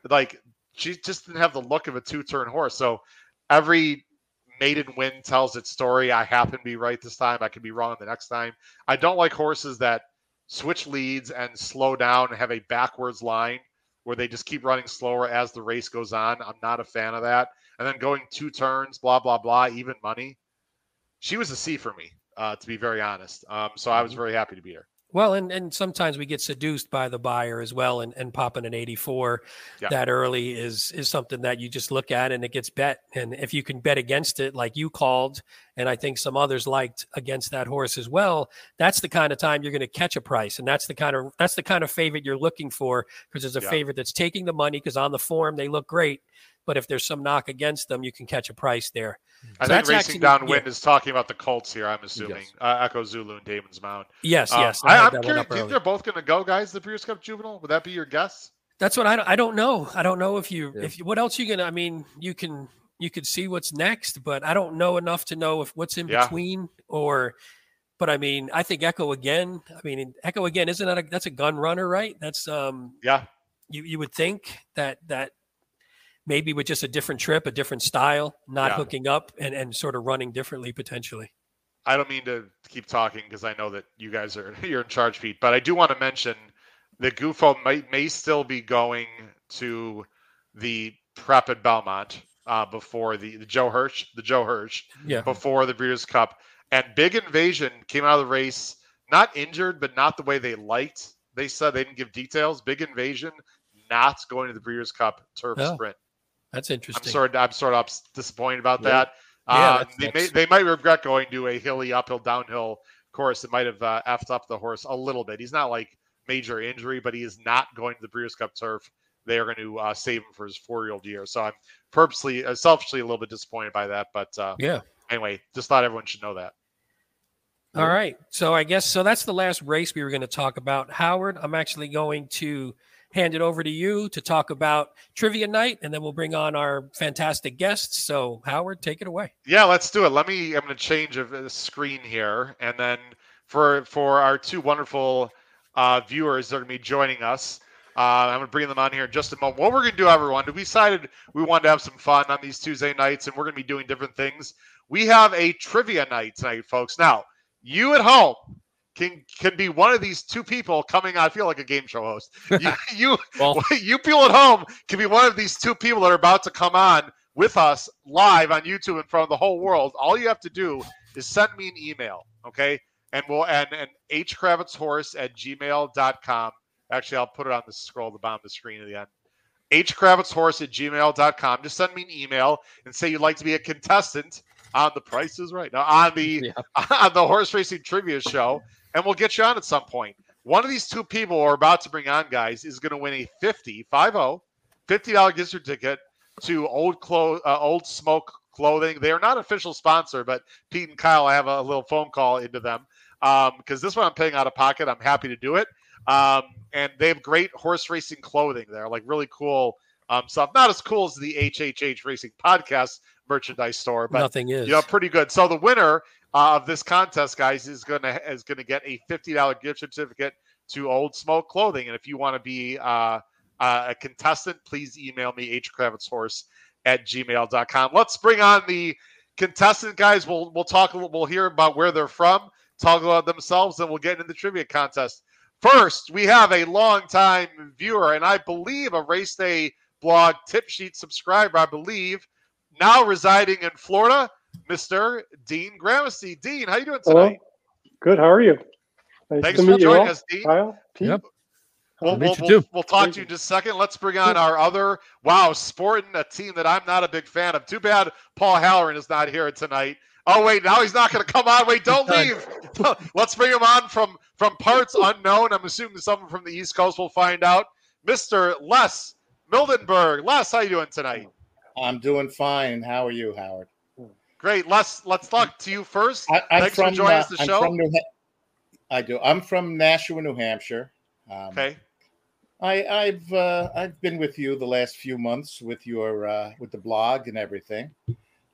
like she just didn't have the look of a two turn horse. So every maiden win tells its story. I happen to be right this time. I could be wrong the next time. I don't like horses that switch leads and slow down and have a backwards line where they just keep running slower as the race goes on. I'm not a fan of that. And then going two turns, blah, blah, blah, even money. She was a C for me, uh, to be very honest. Um, so I was very happy to beat her. Well, and, and sometimes we get seduced by the Beyer as well, and, and popping an 84 Yeah. that early is is something that you just look at and it gets bet. And if you can bet against it, like you called, and I think some others liked against that horse as well, that's the kind of time you're going to catch a price, and that's the kind of that's the kind of favorite you're looking for because there's a Yeah. favorite that's taking the money because on the form they look great, but if there's some knock against them, you can catch a price there. I So think that's Racing actually- Downwind yeah. is talking about the Colts here, I'm assuming. Yes. Uh, Echo Zulu and Damon's Mound. Yes, Uh, yes, I, had I'm curious. up Do you think they're both going to go, guys, the Breeders' Cup Juvenile? Would that be your guess? That's what I don't, I don't know. I don't know if you Yeah. if you, what else you gonna. I mean, you can you could see what's next, but I don't know enough to know if what's in Yeah. between or. But I mean, I think Echo again. I mean, Echo again isn't that a, that's a gun runner, right? That's um Yeah. you you would think that that maybe with just a different trip, a different style, not Yeah. hooking up and and sort of running differently potentially. I don't mean to keep talking because I know that you guys are you're in charge, Pete. But I do want to mention that Gufo might may still be going to the prep at Belmont uh, before the, the Joe Hirsch, the Joe Hirsch Yeah. before the Breeders' Cup. And Big Invasion came out of the race not injured, but not the way they liked. They said they didn't give details. Big Invasion not going to the Breeders' Cup turf Oh, sprint. That's I'm interesting. sort of I'm sort of disappointed about Yeah. that. Yeah, Uh, they may they might regret going to a hilly uphill downhill course. It might have uh, effed up the horse a little bit. He's not like major injury, but he is not going to the Breeders' Cup turf. They are going to uh, save him for his four year old year. So I'm purposely, uh, selfishly, a little bit disappointed by that. But uh, yeah. anyway, just thought everyone should know that. All right. So I guess so that's the last race we were going to talk about. Howard, I'm actually going to hand it over to you to talk about trivia night and then we'll bring on our fantastic guests. So Howard, take it away. Yeah, let's do it. Let me. I'm going to change a, a screen here, and then for for our two wonderful uh, viewers that are going to be joining us, uh, I'm going to bring them on here in just a moment. What we're going to do, everyone, we decided we wanted to have some fun on these Tuesday nights, and we're going to be doing different things. We have a trivia night tonight, folks. Now, you at home can can be one of these two people coming on. I feel like a game show host. You, you Well, you people at home can be one of these two people that are about to come on with us live on YouTube in front of the whole world. All you have to do is send me an email, okay? And we'll and and hkravetshorse at gmail.com. Actually, I'll put it on the scroll at the bottom of the screen at the end. hkravetshorse at gmail.com. Just send me an email and say you'd like to be a contestant on the prices Right. Now on the yeah. on the horse racing trivia show, and we'll get you on at some point. One of these two people we're about to bring on, guys, is going to win a 50 50 50 dollar gift certificate to Old Clo- uh, Old Smoke Clothing. They are not official sponsor, but Pete and Kyle, I have a, little phone call into them because this one I'm paying out of pocket. I'm happy to do it, um, and they have great horse racing clothing there, like really cool um, stuff. Not as cool as the HHH Racing Podcast merchandise store, but Nothing is. you know, pretty good. So the winner of this contest, guys, is gonna is gonna get a fifty dollar gift certificate to Old Smoke Clothing. And if you want to be uh, uh, a contestant, please email me, hkravetshorse at gmail.com. Let's bring on the contestant, guys. We'll, we'll talk, we'll hear about where they're from, talk about themselves, and we'll get into the trivia contest. First, we have a longtime viewer, and I believe a race day blog tip sheet subscriber, I believe, now residing in Florida, Mr. Dean Gramercy. Dean, how you doing tonight? Hello. Good. How are you? Nice Thanks for joining us, Dean. Kyle, Yep. We'll, we'll, we'll, we'll, talk to you in just a second. Let's bring on our other wow, sporting a team that I'm not a big fan of. Too bad Paul Halloran is not here tonight. Oh wait, now he's not going to come on. Wait, don't leave. Let's bring him on from from parts unknown. I'm assuming someone from the East Coast will find out. Mister Les Mildenberg. Les, how you doing tonight? I'm doing fine. How are you, Howard? Great. Les, let's talk to you first. I, Thanks from, for joining uh, us. The I'm show. I do. I'm from Nashua, New Hampshire. Um, okay. I, have uh, I've been with you the last few months with your uh, with the blog and everything.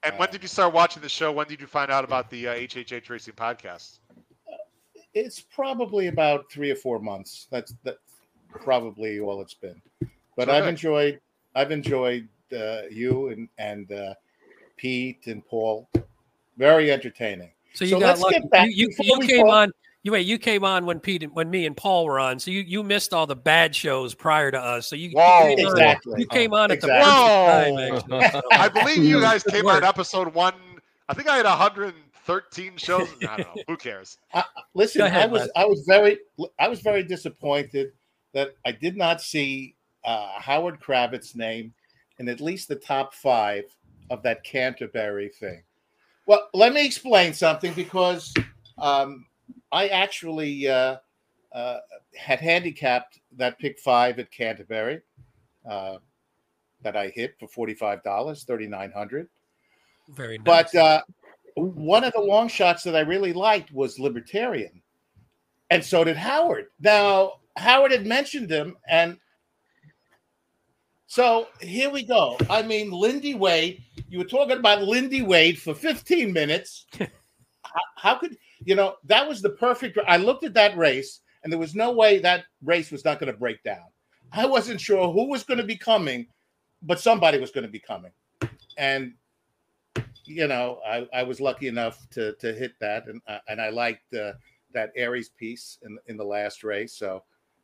And when did you start watching the show? When did you find out about the uh, HHH Racing podcast? It's probably about three or four months. That's that probably all it's been. But I've enjoyed I've enjoyed uh, you and and uh, Pete and Paul. Very entertaining. So you so got lucky. You, you, you came on you wait, you came on when Pete, when me and Paul were on, so you you missed all the bad shows prior to us. So you, Whoa, you came exactly. on, you came on exactly. at the perfect time. I believe you guys came on episode one. I think I had 113 shows. I don't know. Who cares? Uh, listen, ahead, I was Matt. I was very I was very disappointed that I did not see uh, Howard Kravets's name in at least the top five of that Canterbury thing. Well, let me explain something because um, I actually uh, uh, had handicapped that pick five at Canterbury uh, that I hit for forty five dollars, thirty nine hundred. Very nice. But uh, one of the long shots that I really liked was Libertarian, and so did Howard. Now Howard had mentioned him, and so here we go. I mean, Lindy Wade. You were talking about Lindy Wade for fifteen minutes. how, how could you know, that was the perfect. I looked at that race, and there was no way that race was not going to break down. I wasn't sure who was going to be coming, but somebody was going to be coming, and you know, I, I was lucky enough to to hit that, and uh, and I liked uh, that Aries piece in in the last race, so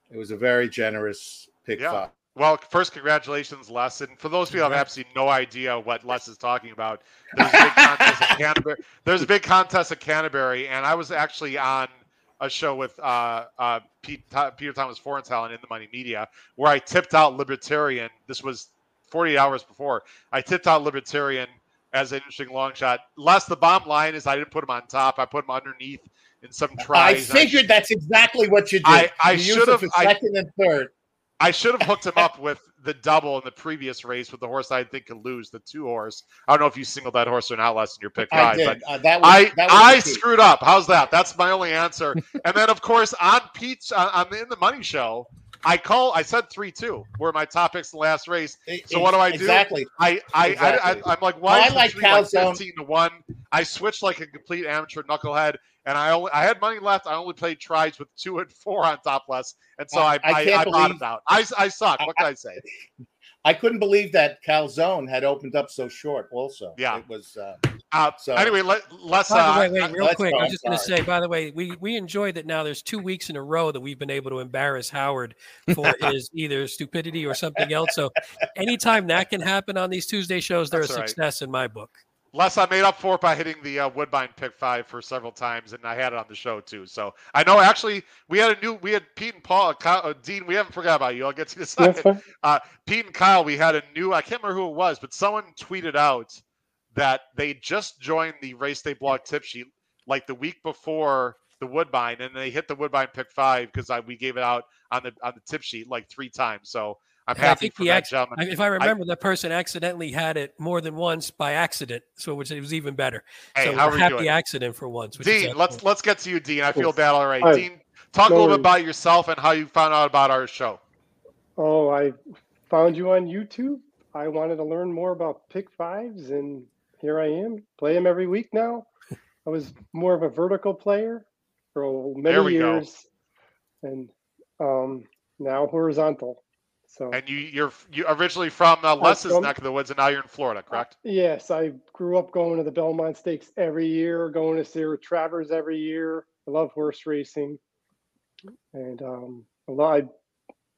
it was a very generous pick yeah. five. Well, first, congratulations, Les. And for those of you who have absolutely no idea what Les is talking about, there's a big contest at Canterbury. There's a big contest at Canterbury, and I was actually on a show with uh, uh, Pete, Peter Thomas Fornatale in the Money Media, where I tipped out Libertarian. This was 48 hours before. I tipped out Libertarian as an interesting long shot. Les, the bomb line is I didn't put him on top. I put him underneath in some tries. I figured I, that's exactly what you did. I, I should have second and third. I should have hooked him up with the double in the previous race with the horse I think could lose, the two horse. I don't know if you singled that horse or not Les in your pick five, but uh, that was, I that I screwed up. How's that? That's my only answer. and then of course on Pete's uh, on in the money show, I call I said three two were my top picks in the last race. So what do I do? Exactly. I I, exactly. I, am like why well, I like, like fifteen to one. I switched like a complete amateur knucklehead and I only I had money left. I only played tries with two and four on top Les, and so I I, I, I bottomed out. I, I suck. What can I, say? I couldn't believe that Calzone had opened up so short. Also, yeah, it was. Uh, uh, so anyway, let, us Uh, wait, wait, real quick. I'm just going to say, by the way, we we enjoy that now. There's two weeks in a row that we've been able to embarrass Howard for his either stupidity or something else. So, anytime that can happen on these Tuesday shows, they're That's a success right. in my book. Les, I made up for it by hitting the uh, Woodbine pick five for several times, and I had it on the show too. So I know actually we had a new, we had Pete and Paul, Kyle, uh, Dean. We haven't forgot about you. I'll get to this. second. Uh, Pete and Kyle, we had a new. I can't remember who it was, but someone tweeted out that they just joined the Race Day blog tip sheet like the week before the Woodbine, and they hit the Woodbine pick five because we gave it out on the on the tip sheet like three times. So I'm happy I think for that gentleman. If I remember, I, that person accidentally had it more than once by accident, so which it was even better. Hey, so how happy doing? accident for once. Dean, let's let's get to you, Dean. I feel bad already. Dean, talk no a little bit about yourself and how you found out about our show. Oh, I found you on YouTube. I wanted to learn more about pick fives, and here I am. Play them every week now. I was more of a vertical player for many years, go. and um, now horizontal. So And you you're you originally from uh, Les's from- neck of the woods, and now you're in Florida, correct? yes, I grew up going to the Belmont Stakes every year, going to Sarah Travers every year. I love horse racing, and um, a lot. I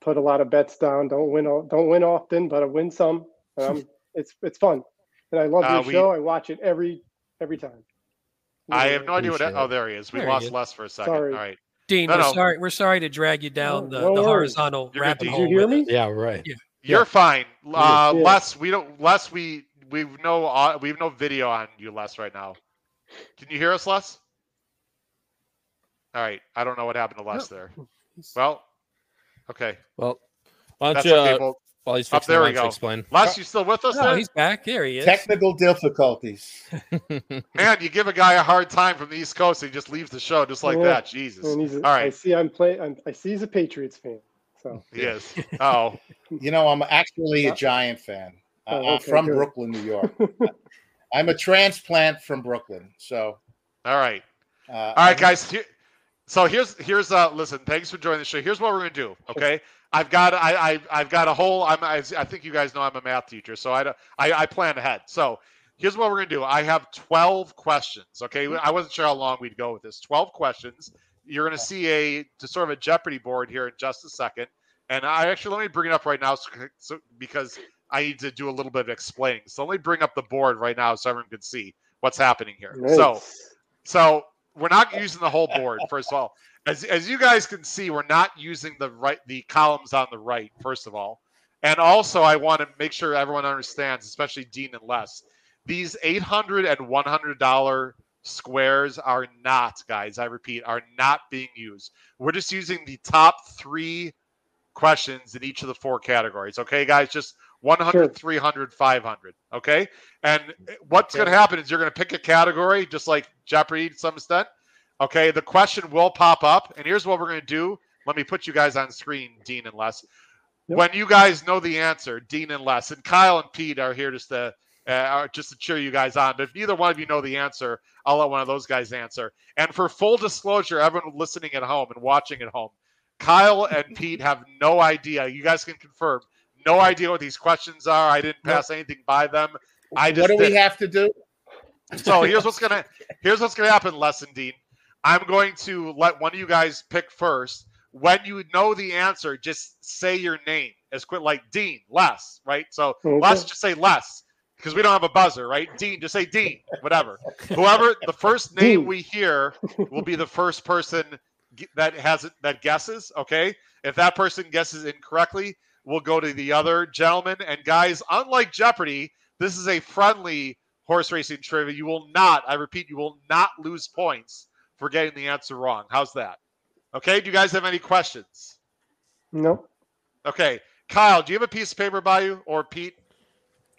put a lot of bets down. Don't win. Don't win often, but I win some. Um, it's it's fun, and I love Uh, your we- show. I watch it every every time. I have no idea what. Appreciate Oh, there he is. We There lost. Les for a second. Sorry. All right. Dean, No, we're no. sorry. We're sorry to drag you down the, No the horizontal You're good, rabbit Did hole. you hear me? Yeah, right. Yeah. You're fine. Uh, Yeah. Les, we don't. Les, we we've no au- we've no video on you, Les, right now. Can you hear us, Les? All right. I don't know what happened to Les there. Well, okay. Well, why don't That's you, okay. Uh, Well, while he's up fixing there the we go. explain. Les, you still with us Oh, there? he's back. There he is. Technical difficulties. Man, you give a guy a hard time from the East Coast, he just leaves the show just like Yeah. that. Jesus. And he's. A, All I see. I'm playing. I'm, see. He's a Patriots fan. So yes. Oh, You know, I'm actually a Giant fan. Uh, Oh, uh, from good. Brooklyn, New York. I'm a transplant from Brooklyn. So, all right. uh, All right, guys. Here, so here's here's uh listen. Thanks for joining the show. Here's what we're gonna do. Okay, I've got I, I I've got a whole. I'm I, I think you guys know I'm a math teacher, so I I I plan ahead. So here's what we're gonna do. I have 12 questions. Okay, hmm. I wasn't sure how long we'd go with this. 12 questions. You're gonna see a to sort of a Jeopardy board here in just a second. And I actually let me bring it up right now, so, so because I need to do a little bit of explaining. So let me bring up the board right now so everyone can see what's happening here. So. So we're not using the whole board. First of all, as as you guys can see, we're not using the right the columns on the right. First of all, and also I want to make sure everyone understands, especially Dean and Les, these eight hundred and one hundred dollar squares are not, guys. I repeat, are not being used. We're just using the top three questions in each of the four categories. Okay, guys, just 100, Sure. 300, 500. Okay. And mm-hmm. what's Okay. going to happen is you're going to pick a category, just like Jeopardy to some extent. Okay. The question will pop up. And here's what we're going to do. Let me put you guys on screen, Dean and Les. Yep. When you guys know the answer, Dean and Les, and Kyle and Pete are here just to uh, just to cheer you guys on. But if neither one of you know the answer, I'll let one of those guys answer. And for full disclosure, everyone listening at home and watching at home, Kyle and Pete have no idea. You guys can confirm. No idea what these questions are. I didn't pass anything by them. I just what do we have to do? So here's what's gonna here's what's gonna happen, Lesson Dean. I'm going to let one of you guys pick first. When you know the answer, just say your name as quick, like Dean, Les, right? So Okay. Les, just say Les because we don't have a buzzer, right? Dean, just say Dean, whatever. Whoever the first name Dean. we hear will be the first person that has it that guesses. Okay, if that person guesses incorrectly, we'll go to the other gentleman. And guys, unlike Jeopardy, this is a friendly horse racing trivia. You will not, I repeat, you will not lose points for getting the answer wrong. How's that? Okay. Do you guys have any questions? No. Okay. Kyle, do you have a piece of paper by you or Pete?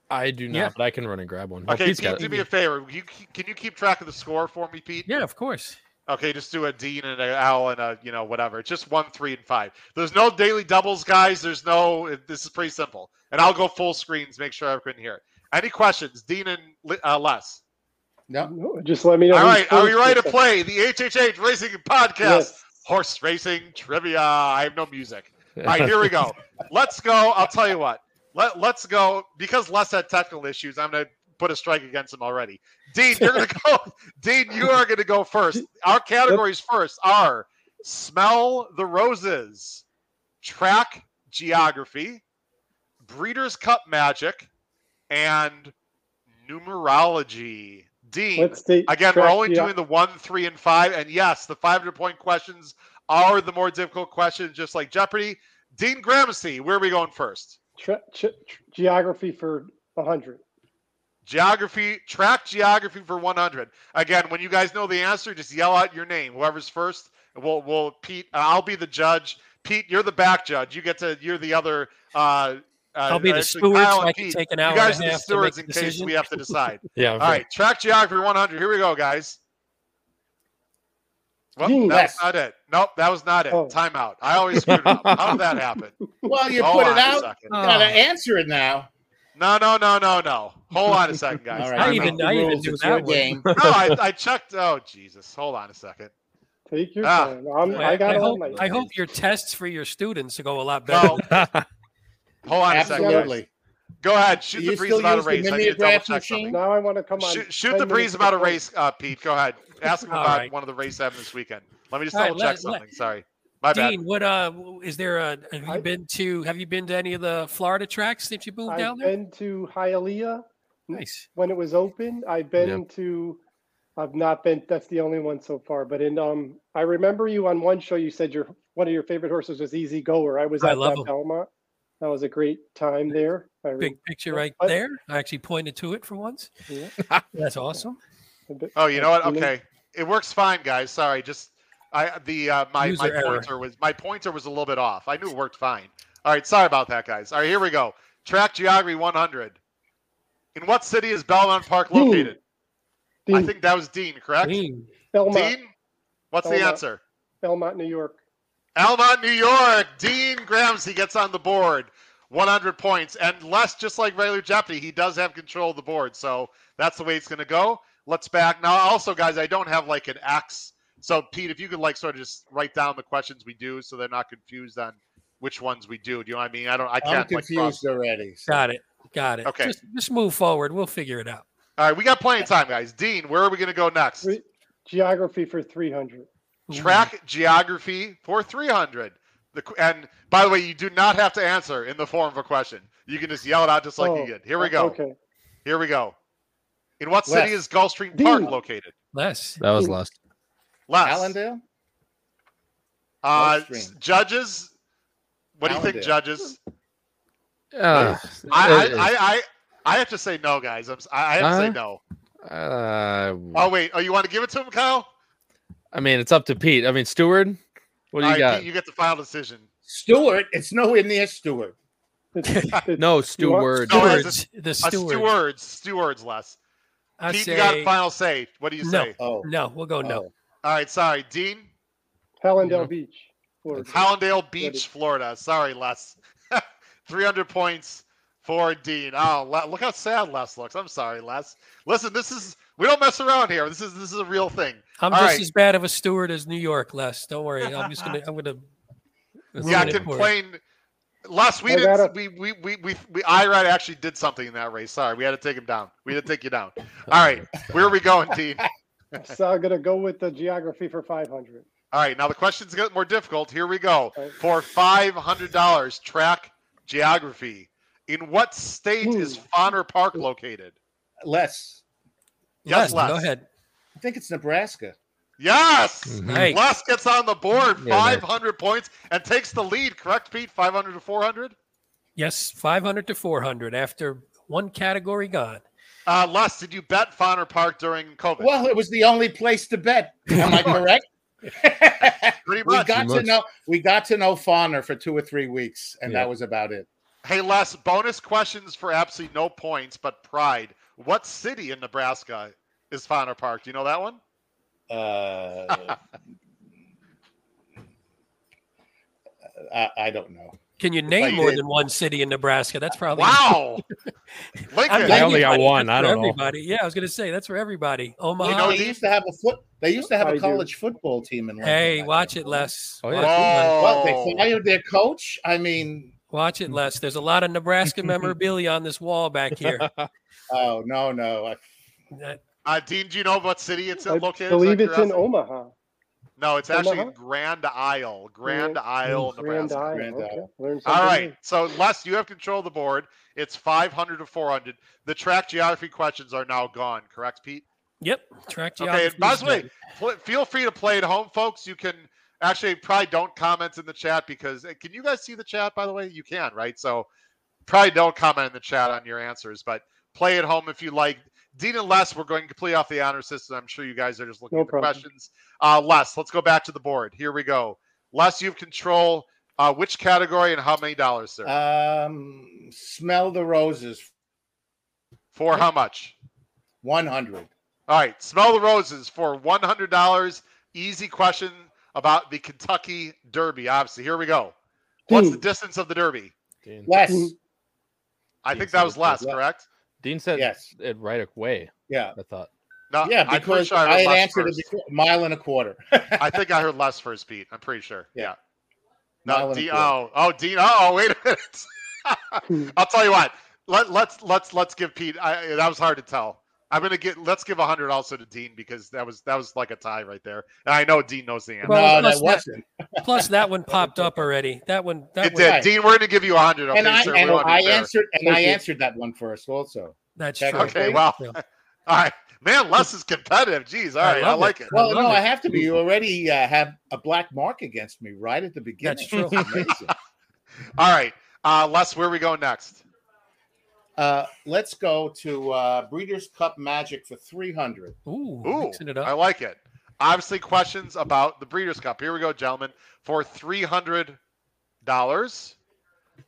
I do not, Yeah. but I can run and grab one. Okay, Pete's Pete, got do it. me a favor. You, can you keep track of the score for me, Pete? Yeah, of course. Okay, just do a Dean and an L and a you know whatever. It's just one, three, and five. There's no daily doubles, guys. There's no. This is pretty simple. And I'll go full screens, make sure everyone can hear it. Any questions, Dean and uh, Les? No. No. Just let me know. All who's right, are we ready to play the HHH Racing Podcast Yes. Horse Racing Trivia? I have no music. All right, here we go. Let's go. I'll tell you what. Let Let's go because Les had technical issues. I'm gonna put a strike against him already. Dean, you're gonna go. Dean, you are gonna go first. Our categories first are smell the roses, track geography, Breeders' Cup magic, and numerology. Dean, Again, we're only doing the one, three, and five. And yes, the 500 point questions are the more difficult questions, just like Jeopardy. Dean Gramercy, where are we going first? tra- ch- geography for 100. Geography, track geography for 100. Again, when you guys know the answer, just yell out your name. Whoever's first, we'll, we'll Pete, I'll be the judge. Pete, you're the back judge. You get to, you're the other. Uh, I'll be the actually, steward, so I can Pete, take an You guys and are a the stewards in a case we have to decide. Yeah. All right, track geography 100. Here we go, guys. Well, Dean. that was not it. Nope, that was not it. Oh. Timeout. I always screwed it up. How did that happen? Well, you Hold put it out. You gotta Oh. answer it now. No, no, no, no, no. Hold on a second, guys. All right. I you Timeout. even- make the I even rules. knew It's that your game. no, I, I checked. Oh, Jesus. Hold on a second. Take your Ah. time. I'm, I, I got I all hope, night. I hope your tests for your students go a lot better. No, Hold on a second. Absolutely. Go ahead. Shoot the breeze about a race. I need to double check something. Now I want to come on. Shoot, shoot the breeze about a race, uh, Pete. Go ahead. Ask him about right. one of the race having this weekend. Let me just All right, double check let- something. Sorry. My bad. Dean, what uh is there a have you I- been to have you been to any of the Florida tracks since you moved down there? I've been to Hialeah Nice. when it was open. I've been Yep. to. I've not been. That's the only one so far. But in um, I remember you on one show. You said your one of your favorite horses was Easy Goer. I was I at love that him. Belmont. That was a great time there. I re- Big picture right I- there. I actually pointed to it for once. yeah, That's awesome. Oh, you know what? I've seen it. Okay, it works fine, guys. Sorry, just I the uh, my my User error. pointer was my pointer was a little bit off. I knew it worked fine. All right, sorry about that, guys. All right, here we go. Track geography 100. In what city is Belmont Park Dean. located? I think that was Dean, correct? Dean, Dean, Belmont, what's the answer? Belmont, New York. Elmont, New York. Dean Gramsci gets on the board. 100 points. And Les, just like regular Jeopardy, he does have control of the board. So that's the way it's going to go. Let's back. Now, also, guys, I don't have like an X. So, Pete, if you could like sort of just write down the questions we do so they're not confused on which ones we do. Do you know what I mean? I don't, I can't like cross. confused already. so- got it. Got it. Okay. Just, just move forward. We'll figure it out. All right, we got plenty of time, guys. Dean, where are we going to go next? Geography for 300. Track geography for 300. The, and by the way, you do not have to answer in the form of a question. You can just yell it out just like you Oh, did. Here we go. Okay. Here we go. In what city is Gulfstream Park located? Les. That was last. Les. Allendale? Uh, Gulfstream. judges. What do you think, judges? Uh, I, I, I, I, I have to say no, guys. I'm, s- I I have to say no. uh, Oh wait. Oh, you want to give it to him, Kyle? I mean, it's up to Pete. I mean, Stewart, what do you right, got? Pete, you get the final decision. Stewart. It's nowhere near Stewart. It's, it's, no, You want- Stewart. No, it's a- Stewards. The stewards. stewards. Stewards, Les. I Pete, say you got a final say. What do you no. say? Oh. no. We'll go no. oh. All right. Sorry, Dean. Hallandale Yeah. Beach, Florida. Hallandale Beach, Florida. Sorry, Les. 300 points for Dean. Oh, look how sad Les looks. I'm sorry, Les. Listen, this is we don't mess around here. This is this is a real thing. I'm All just right. as bad of a steward as New York, Les. Don't worry. I'm just gonna. I'm gonna. yeah, it for complain. Les, we I didn't. gotta- We we we we, we Irad actually did something in that race. Sorry, we had to take him down. We had to take you down. All right, where are we going, Dean? So I'm gonna go with the geography for 500. All right, now the questions get more difficult. Here we go. All right. For five hundred dollars, track geography. In what state is Hmm. Fonner Park located? Les. Yes, Les, Go ahead. I think it's Nebraska. Yes. Mhm. Les gets on the board, Yeah, nice. 500 points, and takes the lead. Correct, Pete? 500 to 400. Yes, 500 to 400 after one category gone. Uh, Les, did you bet Fonner Park during COVID? Well, it was the only place to bet. Am I correct? Pretty much. we much. got to much. know we got to know Fonner for two or three weeks, and Yeah. that was about it. Hey, Les, bonus questions for absolutely no points, but pride. What city in Nebraska is Fonner Park? Do you know that one? Uh, I, I don't know. Can you I name more did- than one city in Nebraska? That's probably Wow. I'm I only got one. I don't know. everybody. Yeah, I was going to say that's for everybody. Omaha. You know, they used to have a foot. They used to have I a do. college football team in. Lincoln hey, watch it, Les. Oh, yeah. Watch, it, Les. Well, Oh. they fired their coach. I mean, Watch it, Les. There's a lot of Nebraska memorabilia on this wall back here. oh no, no. I, That- Uh, Dean, do you know what city it's I located? believe it's in? Omaha. No, it's actually? Grand Isle. Grand Grand- Isle, Grand Nebraska. Isle. Grand Okay. Isle. Learn something All new. So, Les, you have control of the board. It's 500 to 400. The track geography questions are now gone, correct, Pete? yep. Track Okay. geography. And by the way, feel free to play at home, folks. You can actually probably don't comment in the chat because eh, can you guys see the chat, by the way? You can, right? So, probably don't comment in the chat on your answers, but play at home if you like. Dean and Les, we're going completely off the honor system. I'm sure you guys are just looking No at the problem. questions. Uh, Les, let's go back to the board. Here we go. Les, you have control. Uh, which category and how many dollars, sir? um, smell the roses. For how much? One hundred. All right, smell the roses for one hundred dollars. Easy question about the Kentucky Derby. Obviously, here we go. What's the Hmm. distance of the Derby? Dean, Les. I Dean think that was Les, Les. correct? Dean said Yes. it right away. Yeah. I thought. No, Yeah, I'm pretty because sure I, I, had answered first. it before. Mile and a quarter. I think I heard Les first, Pete. I'm pretty sure. Yeah. Yeah. No, Mile Dean, oh, oh, Dean. Oh, wait a minute. I'll tell you what. Let let's let's let's give Pete. I, that was hard to tell. I'm gonna get. Let's give hundred also to Dean because that was that was like a tie right there. And I know Dean knows the answer. Well, no, plus that that- wasn't. Plus, that one popped up already. That one. That it one. did. right. Dean, we're gonna give you hundred. Okay, and I, sir. and we wanna be I answered and Thank I you. answered that one first also. That's true. Okay, well, Yeah. all right, man. Les is competitive. Jeez, all right, I I, like it. it. Well, love no, it. I have to be. You already uh, have a black mark against me right at the beginning. That's true. All right, uh, Les, where we go next? Uh, let's go to uh, Breeders' Cup Magic for three hundred. Ooh, Ooh, mixing it I like it. Obviously, questions about the Breeders' Cup. Here we go, gentlemen. For three hundred dollars,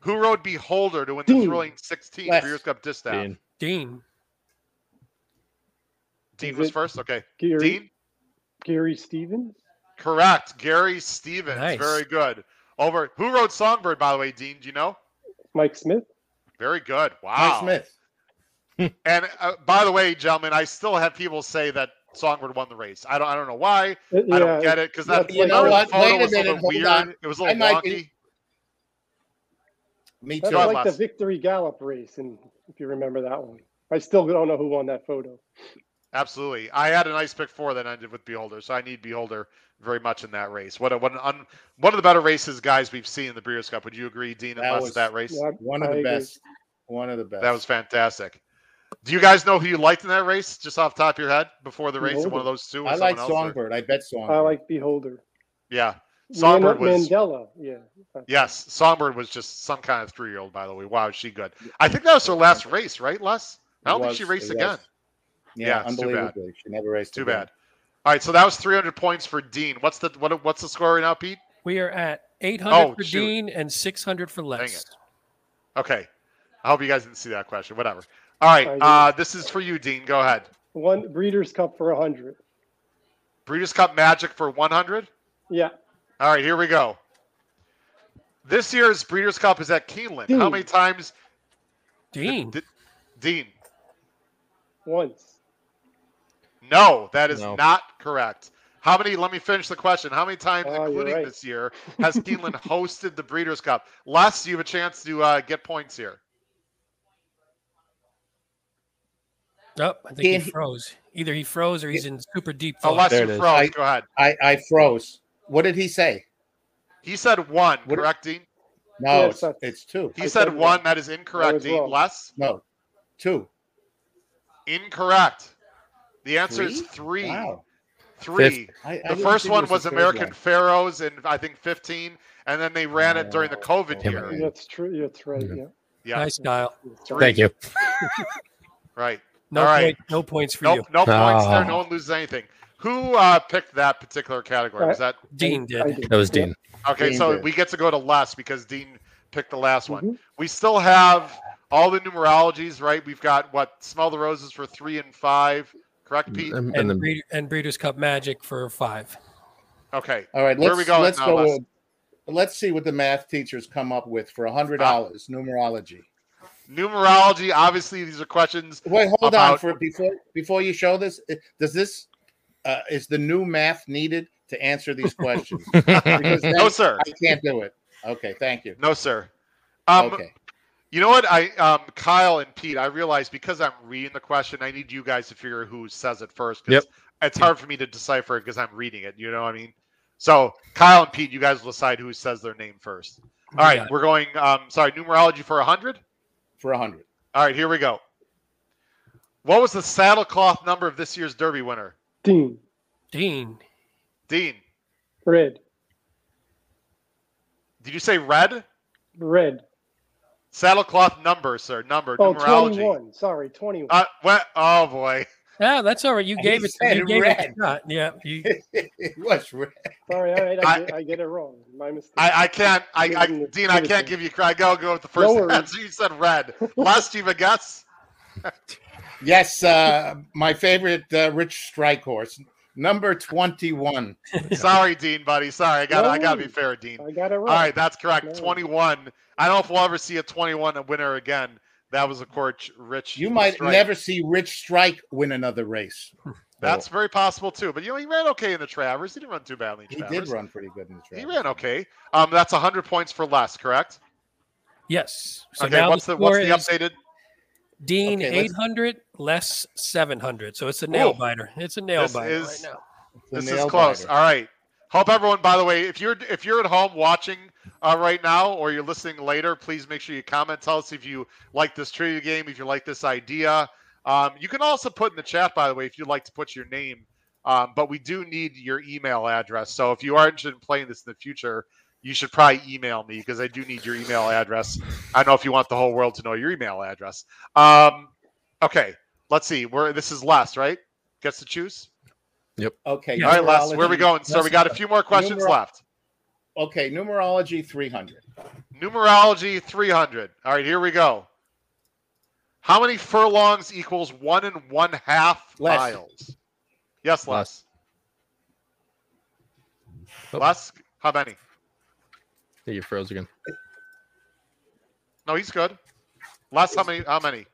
who rode Beholder to win the Dean. thrilling 16 Les. Breeders' Cup distaff? Dean, Dean. Dean. Was first. Okay, Gary, Dean. Gary Stevens. Correct. Gary Stevens. Nice. Very good. Over. Who wrote Songbird, by the way, Dean? Do you know? Mike Smith. Very good. Wow. Mike Smith. And uh, by the way, gentlemen, I still have people say that Songbird won the race. I don't. I don't know why. Uh, I don't get it because that that's You know what? photo Wait a was a minute, little weird. on. It was a I little might wonky. be- Me That's too. Go ahead, like the Victory Gallop race, and if you remember that one, I still don't know who won that photo. Absolutely. I had a nice pick four that ended with Beholder, so I need Beholder very much in that race. What a, what an un, one of the better races, guys, we've seen in the Breeders' Cup. Would you agree, Dean, and That was- that race? Yeah, One of I the agree. best. One of the best. That was fantastic. Do you guys know who you liked in that race, just off the top of your head, before the race? One of those two? I like someone else, or- Songbird. I bet Songbird. I like Beholder. Yeah. Songbird was Mandela. Yeah. Yes, Songbird was just some kind of three year old, by the way. Wow, is she good. I think that was her last race, right, Les? I don't It think she was- raced it again. Was. Yeah, Yeah, it's too bad. unbelievably. She never raced. Too again. bad. All right, so that was 300 points for Dean. What's the what, what's the score right now, Pete? We are at 800 Oh, for shoot. Dean and 600 for Les. it. Okay. I hope you guys didn't see that question. Whatever. All right, uh, this is for you, Dean. Go ahead. One Breeders' Cup for a hundred. Breeders' Cup Magic for 100. Yeah. All right, here we go. This year's Breeders' Cup is at Keeneland. How many times? Dean. did- Dean. Once. No, that is No. not correct. How many? Let me finish the question. How many times, Oh, including right. this year, has Keeneland hosted the Breeders' Cup? Les, you have a chance to uh, get points here. Oh, I think Dean- he froze. Either he froze or he's in super deep Oh, thought. Les, There you froze. I- Go ahead. I, I froze. What did he say? He said one, What- correct, Dean? No, Yes, it's, it's two. He I said said one. one. That is incorrect, was Dean. wrong. Les? No, two. Incorrect. The answer is Three? three. Wow. Three. I, I The didn't first one the was American one. Pharoah's in I think 15, and then they ran it during the Oh, COVID okay. year. That's true. That's right. Yeah. Yeah, Nice, Kyle. That's. Thank you. right. No, All right. point, no points for Nope, you. no points there. Ah. No one loses anything. Who uh, picked that particular category? Was that Dean I did. That was Dean. okay? Dean So did. we get to go to last because Dean picked the last one. Mhm. We still have all the numerologies, right? We've got what? Smell the roses for three and five. Correct, Pete? And, And, then Breed- and Breeders' Cup Magic for five. Okay. All right, Where let's we going let's now, go. Les? with- let's see what the math teachers come up with for a hundred dollars numerology. Numerology. Obviously, these are questions. Wait, hold on for before before you show this. Does this uh, is the new math needed to answer these questions? No, sir. I can't do it. Okay, thank you. No, sir. Um, okay, You know what? I um Kyle and Pete, I realize because I'm reading the question, I need you guys to figure out who says it first. 'cause Yep. It's hard for me to decipher it because I'm reading it. You know what I mean? So Kyle and Pete, you guys will decide who says their name first. All right, got we're going. Um, sorry, numerology for hundred. for a hundred. All right, here we go. What was the saddlecloth number of this year's Derby winner? Dean. Dean. Dean, Red. did you say red? Red. Saddlecloth number, sir. Number. Oh, numerology. 21. Sorry, 21. Uh, what? Oh boy. Yeah, that's all right. You He gave it. said You gave it. red. a shot. Yeah. You, it was red. Sorry, all right. I- I, get, I get it wrong. My mistake. I, I can't. I, I Give him- Dean, I can't give you. I gotta go with the first No answer. You said red. Last you have a guess. Yes, uh, my favorite uh, Rich Strike horse, number twenty-one. Sorry, Dean, buddy. Sorry, I got. to No I gotta be fair, Dean. I got it wrong. All right, that's correct. No. Twenty-one. I don't know if we'll ever see a twenty-one winner again. That was, of course, Rich. You might Strike. never see Rich Strike win another race. That's very possible too. But you know, he ran okay in the Travers. He didn't run too badly. In he did run pretty good in the track. He ran okay. Um, that's hundred points for Les. Correct. Yes. So okay, now what's the the what's the updated? Dean Okay, 800, Les 700. So it's a nail Ooh. biter. It's a nail This biter is- right now. The This is close. biter. All right. Hope everyone. By the way, if you're if you're at home watching uh, right now or you're listening later, please make sure you comment. Tell us if you like this trivia game, if you like this idea. Um, you can also put in the chat, by the way, if you'd like to put your name. Um, but we do need your email address. So if you are interested in playing this in the future, you should probably email me because I do need your email address. I know if you want the whole world to know your email address. Um, okay, let's see. We're this is Les, right? Gets to choose. Okay. Yeah. All right, Les, where are we going? So we got a few more questions Numero- left. Okay, numerology 300. Numerology 300. All right, here we go. How many furlongs equals one and one half Les. miles? Yes, Les. Les. Les, how many? Yeah, you froze again. No, he's good. Les, how many? How many?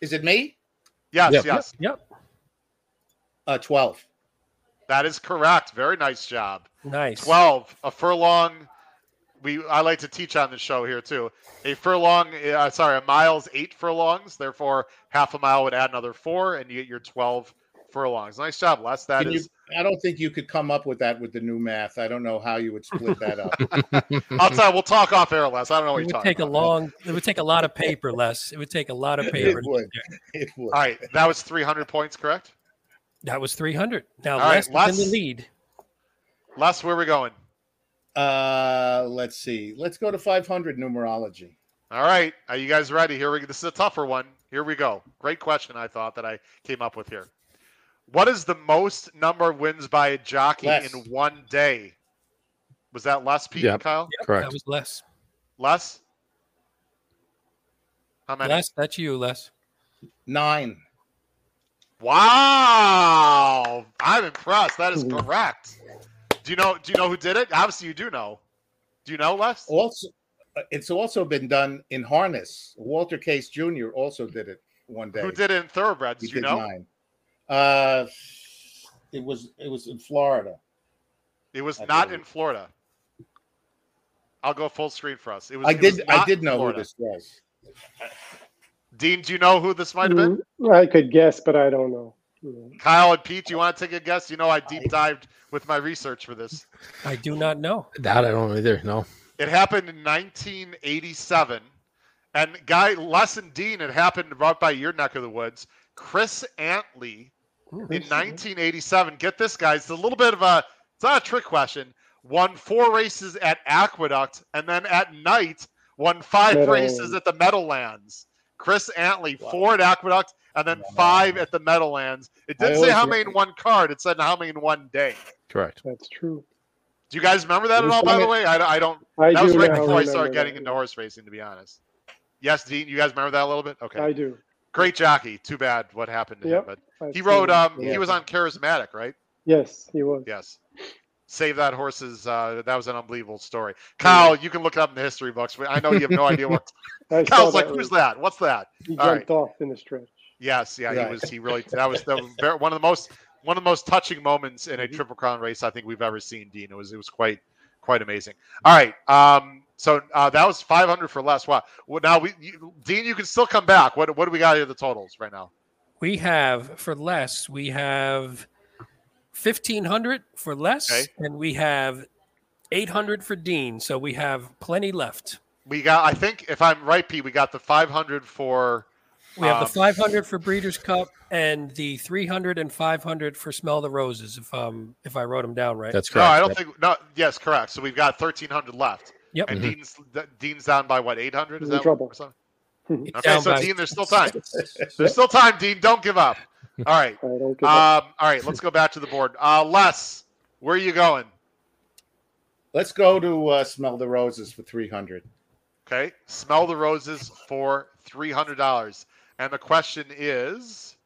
Is it me? Yes, Yep. yes. Yep. Uh, 12. That is correct. Very nice job. Nice. 12. A furlong. We I like to teach on the show here too. A furlong, uh, sorry, a mile's eight furlongs. Therefore, half a mile would add another four, and you get your 12 furlongs. Nice job, Les. That Can is. you, I don't think you could come up with that with the new math. I don't know how you would split that up. I'll tell you, we'll talk off air, Les. I don't know what It you're would talking take a long. It would take a lot of paper, Les. It would take a lot of paper. it would. It would. All right, that was 300 points, correct? That was 300. Now, All right, Les is in the lead. Les, where are we going? Uh, let's see. Let's go to 500 numerology. All right, are you guys ready? Here we go. This is a tougher one. Here we go. Great question, I thought that I came up with here. What is the most number of wins by a jockey Les. in one day? Was that Les, Pete, Yep. and Kyle? Yep, Correct. That was Les. Les? How many? Les, that's you, Les. Nine. Wow, I'm impressed. That is Mhm. correct. Do you know? Do you know who did it? Obviously, you do know. Do you know, Les? Also, uh, it's also been done in harness. Walter Case Jr. also did it one day. Who did it in thoroughbreds? He you did know? nine. Uh, it was it was in Florida. It was I not believe. in Florida. I'll go full screen for us. It was. I it was did I did know Florida. who this was. Dean, do you know who this might have been? Mm, I could guess, but I don't know. Kyle and Pete, do you want to take a guess? You know, I deep dived with my research for this. I do not know. That I don't either. No. It happened in 1987, and guy Les and Dean, it happened right by your neck of the woods. Chris Antley Ooh, in 1987. Get this, guys. It's a little bit of a. It's not a trick question. Won four races at Aqueduct, and then at night won five Meadow- races at the Meadowlands. Chris Antley, Wow. four at Aqueduct, and then Wow. five at the Meadowlands. It didn't say how many in one card. It said how many in one day. Correct. That's true. Do you guys remember that at all? By the way, I, I don't. I That do was right now before I remember started that. getting into horse racing, to be honest. Yes, Dean, you guys remember that a little bit? Okay, I do. great jockey. Too bad what happened to Yep. him, I've but he seen rode. Um, Yeah. he was on Charismatic, right? Yes, he was. Yes. Save that horse's. Uh, that was an unbelievable story. Kyle, you can look it up in the history books. I know you have no idea what. Kyle's like, who's race. that? What's that? He All jumped off in the stretch. Yes, yeah, he was. He really. That was, that was very, one of the most one of the most touching moments in a Mhm. triple crown race I think we've ever seen. Dean, it was it was quite quite amazing. All right, um, so uh, that was 500 for Les. Wow. Well, now we, you, Dean, you can still come back. What what do we got here? The totals right now. We have for Les, we have 1500 for Les, Okay. and we have 800 for Dean. So we have plenty left. We got. I think if I'm right, Pete, we got the 500 for. We have Um, the 500 for Breeders' Cup and the 300 and 500 for Smell the Roses. If um if I wrote them down right. That's correct. No, correct. I don't Yep. think. No, yes, correct. So we've got 1300 left, Yep. and Mhm. Dean's Dean's down by what 800? Is in that trouble. or something? It's Okay, down so by- Dean, there's still time. There's still time, Dean. Don't give up. All right. I don't get that. Um, all right, let's go back to the board. Uh, Les, where are you going? Let's go to uh, Smell the Roses for 300. Okay, smell the roses for three hundred dollars. And the question is,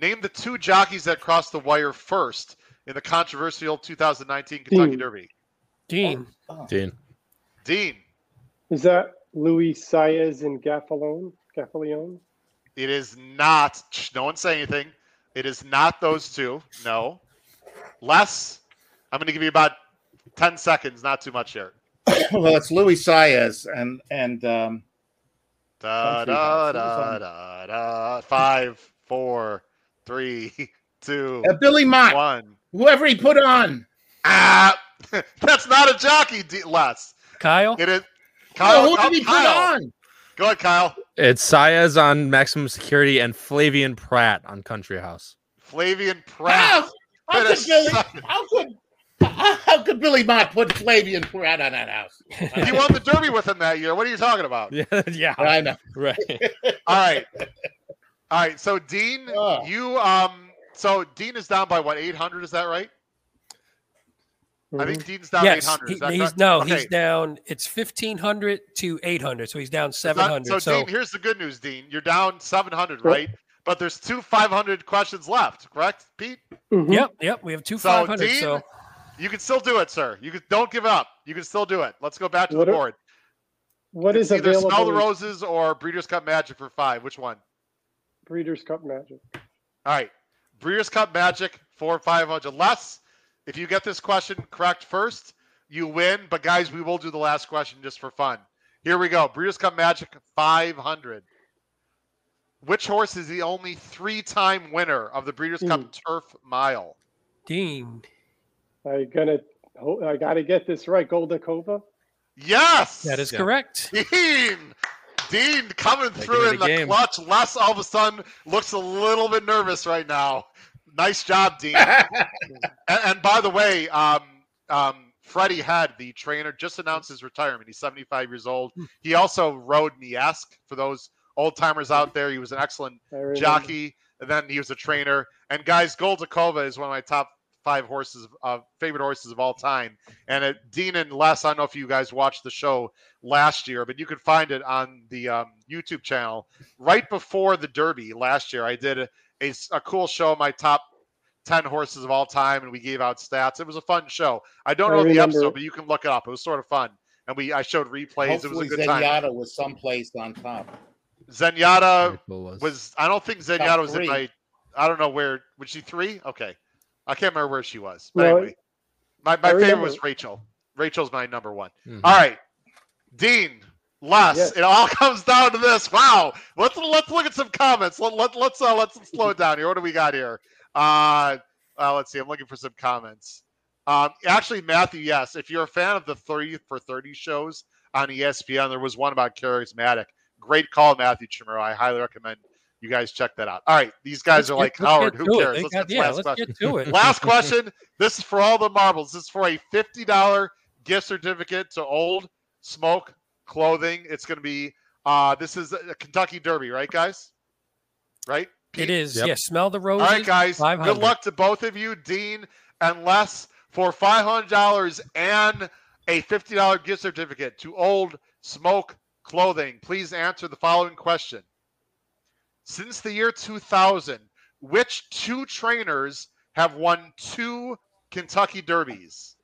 name the two jockeys that crossed the wire first in the controversial 2019 Kentucky Dean. Derby. Dean. Oh, Dean. Dean, Is that Luis Saez and Gaffalone? Gaffalione? It is not. shh, No one say anything. It is not those two. No. Les. I'm going to give you about ten seconds. Not too much here. well, it's Luis Saez and and um, Da da da da da. Five, four, three, two, uh, Billy Mott, one. whoever he put on. Ah, that's not a jockey, D- Les. Kyle. It is. Oh, Kyle, who did he put Kyle. on? Go ahead, Kyle. It's Saez on Maximum Security and Flavien Prat on Country House. Flavien Prat. How, how could Billy? How could? How, how could Billy Mott put Flavien Prat on that house? He won the Derby with him that year. What are you talking about? Yeah, yeah, I know. right. All right. All right. So Dean, Oh. you um so Dean is down by what, eight hundred, is that right? I think Dean's down eight yes, hundred. he- he's no, Okay. he's down. It's fifteen hundred to eight hundred, so he's down So- seven hundred. So, So, Dean, here's the good news, Dean. You're down seven hundred, Cool. right? But there's two five hundred questions left, correct, Pete? Mhm. yep, yep, we have two So, five hundred. Dean, So You can still do it, sir. You can don't give up. You can still do it. Let's go back to What the are- board. What It's is either available? Smell the Roses or Breeders' Cup Magic for five. Which one? Breeders' Cup Magic. All right. Breeders' Cup Magic for 500. Les, if you get this question correct first, you win. But guys, we will do the last question just for fun. Here we go. Breeders' Cup Magic 500. Which horse is the only three-time winner of the Breeders' Cup Hmm. Turf Mile? Dean, I gonna. I got to get this right. Goldikova. Yes. that is Yeah. correct. Dean. Dean coming Making through in a the game. clutch. Les all of a sudden looks a little bit nervous right now. Nice job, Dean. And, and by the way, um, um, Freddie Head, the trainer, just announced his retirement. He's 75 years old. He also rode Miesque for those old timers out there. He was an excellent I jockey, and then he was a trainer. And guys, Goldikova is one of my top five horses, uh, favorite horses of all time. And uh, Dean and Les, I don't know if you guys watched the show last year, but you could find it on the um, YouTube channel. Right before the Derby last year, I did a, a, a cool show, my top 10 horses of all time, and we gave out stats. It was a fun show. I don't I know the episode, but you can look it up. It was sort of fun. And we I showed replays. Hopefully, it was a good time. Zenyatta was someplace on top. Zenyatta was. was I don't think Zenyatta Top was in my I don't know where was she three? Okay. I can't remember where she was. But No, anyway. My my favorite was Rachel. Rachel's my number one. Mhm. All right. Dean, Les, Yes. it all comes down to this. Wow. Let's let's look at some comments. Let, let, let's uh, let's slow it down here. What do we got here? Uh, uh let's see. I'm looking for some comments. Um, actually, Matthew, yes. If you're a fan of the 30 for 30 shows on ESPN, there was one about charismatic. Great call, Matthew Chimero. I highly recommend you guys check that out. All right, these guys Let's are get- like Howard. Who to it. cares? Let's got- get yeah, last let's question. get to it. Last question. This is for all the marbles. This is for a fifty dollar gift certificate to Old Smoke Clothing. It's going to be. uh This is a Kentucky Derby, right, guys? Right. It is. Yep. Yes, smell the All roses. right, guys. 500. Good luck to both of you, Dean and Les, for five hundred dollars and a fifty dollar gift certificate to Old Smoke Clothing. Please answer the following question: Since the year two thousand, which two trainers have won two Kentucky Derbies?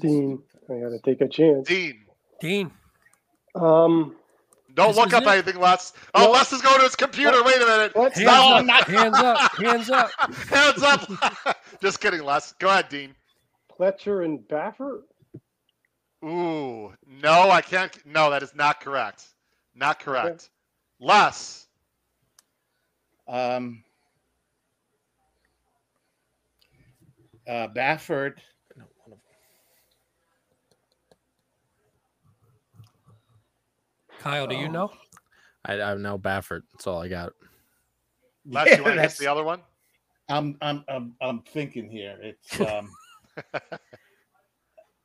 Dean. I got to take a chance. Dean. Dean. Um. Don't look up it? anything, Les. Oh, No. Les is going to his computer. Wait a minute. What? Hands No, up. Not. Hands up. Hands up. Hands up. Just kidding, Les. Go ahead, Dean. Pletcher and Baffert. Ooh, no, I can't. No, that is not correct. Not correct. Les. Um, uh, Baffert. Kyle, do you know? I, I know Baffert. That's all I got. Les, Yeah, you want to hit that's- the other one? I'm I'm I'm I'm thinking here. It's um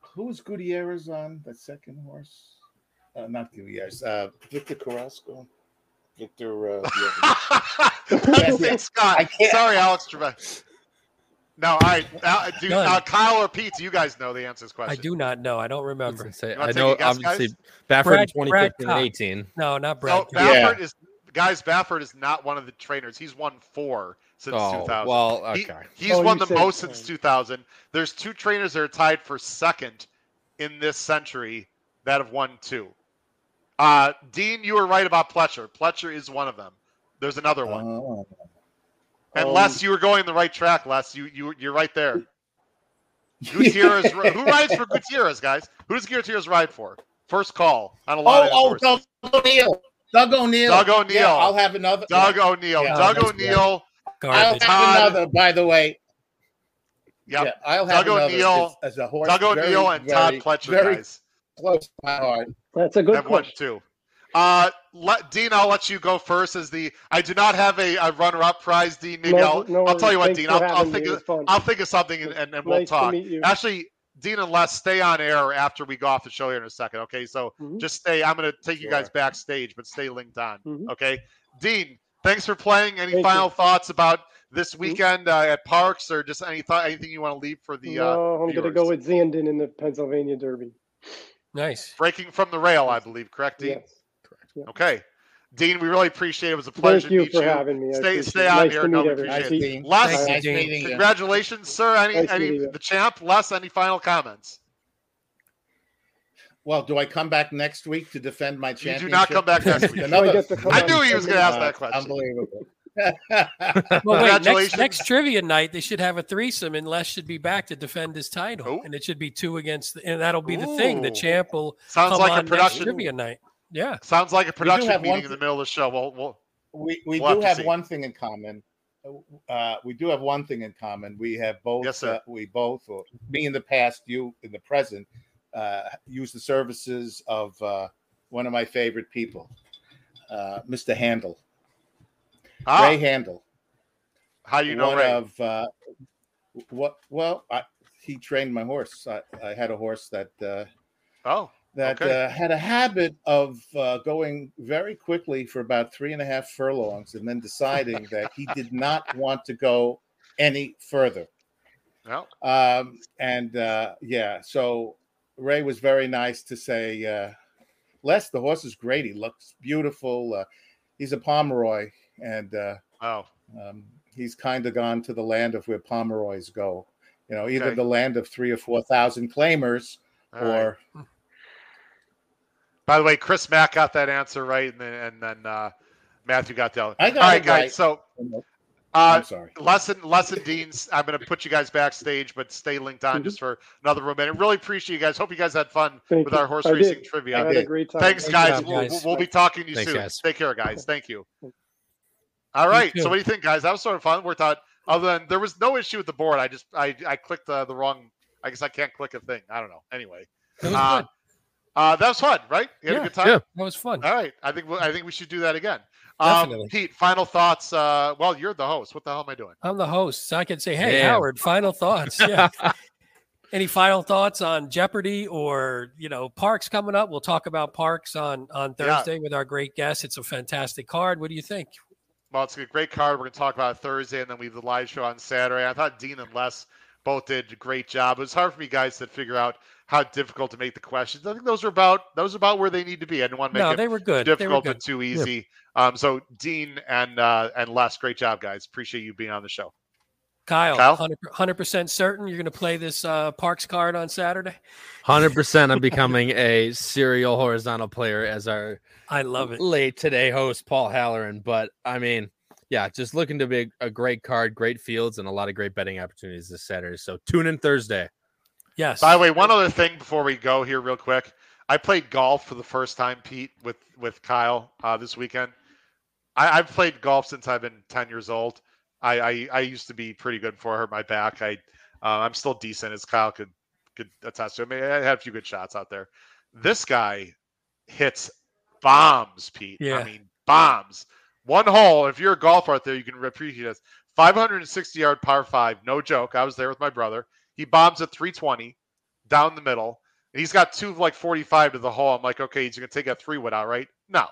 who was Gutierrez on the second horse? Uh, not Gutierrez. Uh, Victor Carrasco. Victor. Uh, the other- That's St. Scott. I can't- Sorry, Alex Trebek. No, all right. Uh, do, None. uh, Kyle or Pete, do you guys know the answer to this question? I do not know. I don't remember. say? I know guess, obviously guys? Baffert Brad- in 2015 Cox. and 18. No, not So Brad. Baffert is guys. Baffert is not one of the trainers. He's won four since Oh, 2000. well, He- okay. he's Oh, won the most since 2000. There's two trainers that are tied for second in this century that have won two. Uh, Dean, you were right about Pletcher. Pletcher is one of them. There's another one. Oh. And Um, Les, you were going the right track, Les. You you you're right there. Gutierrez. who rides for Gutierrez, guys? Who does Gutierrez ride for? First call on a lot Oh, of oh, his horses. Doug O'Neill. Doug O'Neill. Doug O'Neill. Yeah, I'll have another. Doug O'Neill. Yeah, Doug O'Neill. I'll have another, by the way. Yep. Yeah, I'll have Doug another O'Neill- as, as a horse. Doug very, O'Neill and Todd very, Pletcher, very guys. close to my heart. That's a good Have one question. too. Uh, let, Dean, I'll let you go first. As the I do not have a, a runner-up prize, Dean. Maybe No- I'll no I'll tell you what, worries. Dean. I'll, I'll think of. I'll think of something and, and, and we'll Nice talk. Actually, Dean and Les, stay on air after we go off the show here in a second. Okay, so Mhm. just stay. I'm going to take you guys backstage, but stay linked on. Mhm. Okay, Dean. Thanks for playing. Any Thank final you. thoughts about this Mhm. weekend uh, at Parx, or just any thought, anything you want to leave for the uh, I'm going to go with Zandon in the Pennsylvania Derby. Nice. breaking from the rail? I believe. Correct, Dean. Yes. Okay, Dean. We really appreciate it. It was a pleasure Thank you to meet for you. having me. I Stay- appreciate stay it. on nice here. To No, meet we appreciate Dean. Les, Thank you, nice meeting. Congratulations, sir. Any, Nice any the champ, Les, any final comments? Well, do I come back next week to defend my You championship? do not come back next week. So I get to I knew and he was going to ask that question. Unbelievable. Well, wait, next, Congratulations. next trivia night, they should have a threesome, and Les should be back to defend his title. Oh. And it should be two against, and that'll be the thing. The champ will Sounds come like on a next production. trivia night. Yeah. Sounds like a production meeting one in the middle of the show. Well, well We we We'll do to have one thing in common. Uh, we do have one thing in common. We have both. Yes, sir. Uh, we both, or me in the past, you in the present, uh, use the services of uh, one of my favorite people, uh, Mr. Handel, ah, Ray Handel. how you know one Ray? of uh, what? Well, I, he trained my horse. I, I had a horse that uh, oh, that Okay. uh, had a habit of uh, going very quickly for about three and a half furlongs and then deciding that he did not want to go any further. no. Um, and uh, yeah, so Ray was very nice to say, uh, Les, the horse is great. He looks beautiful. Uh, he's a Pomeroy, and uh, Oh, um, he's kind of gone to the land of where Pomeroys go. You know, either Okay. the land of three or four thousand claimers, all right. Or By the way, Chris Mack got that answer right, and then, and then uh, Matthew got the other. I got All right, it guys. right. So, uh, I'm sorry. lesson lesson deans. I'm going to put you guys backstage, but stay linked on Mhm. just for another room. And really appreciate you guys. Hope you guys had fun Thank with you. our horse I racing did. trivia. I had a great time. Thanks, Good guys. job, We'll, guys. we'll be talking to you Thanks, soon. guys. Take care, guys. Thank you. All right. too. So, what do you think, guys? That was sort of fun. Worked out. Other than there was no issue with the board. I just I I clicked uh, the wrong. I guess I can't click a thing. I don't know. Anyway, It was uh, good. Uh, that was fun, right? You had Yeah. a good time. Yeah. That was fun. All right. I think we- I think we should do that again. Um, Definitely. Pete, final thoughts. Uh, well, you're the host. What the hell am I doing? I'm the host, so I can say, "Hey, Damn. Howard, final thoughts." Yeah. Any final thoughts on Jeopardy or you know Parx coming up? We'll talk about Parx on on Yeah. Thursday with our great guest. It's a fantastic card. What do you think? Well, it's a great card. We're going to talk about it Thursday, and then we have the live show on Saturday. I thought Dean and Les both did a great job. It was hard for me guys to figure out how difficult to make the questions. I think those are about those are about where they need to be. I didn't want to make No, it they were good. They were difficult good. but too easy. Um, so Dean and uh, and Les, great job, guys. Appreciate you being on the show. Kyle, Kyle? 100 percent certain you're going to play this uh, Parx card on Saturday. Hundred percent. I'm becoming a serial horizontal player as our I love it. late today host Paul Halloran. But I mean, yeah, just looking to be a great card, great fields, and a lot of great betting opportunities this Saturday. So tune in Thursday. Yes. By the way, one other thing before we go here, real quick. I played golf for the first time, Pete, with with Kyle uh, this weekend. I, I've played golf since I've been ten years old. I, I, I used to be pretty good hurt my back. I uh, I'm still decent, as Kyle could could attest to. I mean, I had a few good shots out there. This guy hits bombs, Pete. Yeah. I mean bombs. One hole. If you're a golfer out there, you can appreciate this. 560 yard par five, no joke. I was there with my brother. He bombs at 320 down the middle. And he's got two of like 45 to the hole. I'm like, okay, he's gonna take a three wood out, right? No.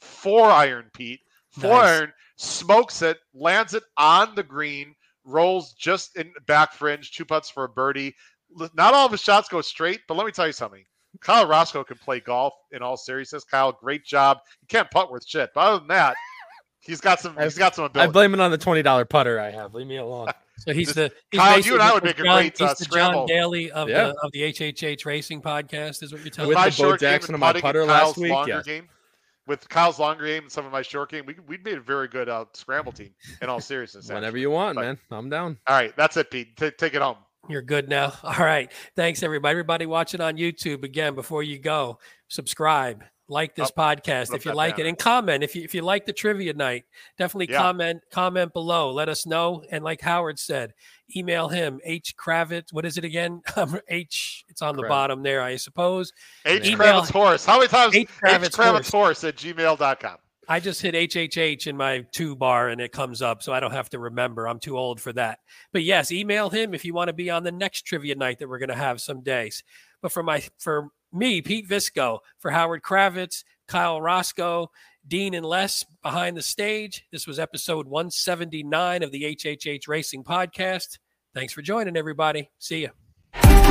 Four iron, Pete. Four Nice. iron, smokes it, lands it on the green, rolls just in back fringe, two putts for a birdie. Not all of his shots go straight, but let me tell you something. Kyle Roscoe can play golf in all seriousness. Kyle, great job. He can't putt worth shit, but other than that, he's got some. He's got some ability. I blame it on the twenty dollar putter I have. Leave me alone. So he's the he's Kyle, you and I would the make a John- great, uh, he's the scramble. John Daly of Yeah. the of the HHH Racing podcast. Is what you're telling With my the Bo short game Jackson and of my putter and last Kyle's week, longer yes. game, with Kyle's longer game and some of my short game, we we made a very good uh, scramble team. In all seriousness, Whenever actually. you want, But- man. I'm down. All right, that's it, Pete. Ta take it home. You're good now. All right. Thanks, everybody. Everybody watching on YouTube again. Before you go, subscribe, like this podcast if you like it, and comment if you if you like the trivia night. Definitely Yeah. comment comment below. Let us know. And like Howard said, email him h kravets. What is it again? Um, h. It's on the Kravets. bottom there, I suppose. H. Email- Kravets Horse. How many times? H. H. Kravets Kravets, Horse. Horse at gmail.com. I just hit HHH in my two bar and it comes up, so I don't have to remember. I'm too old for that. But yes, email him if you want to be on the next trivia night that we're going to have some days. But for my for me, Pete Visco, for Howard Kravets, Kyle Roscoe, Dean and Les behind the stage. This was episode 179 of the HHH Racing Podcast. Thanks for joining, everybody. See you.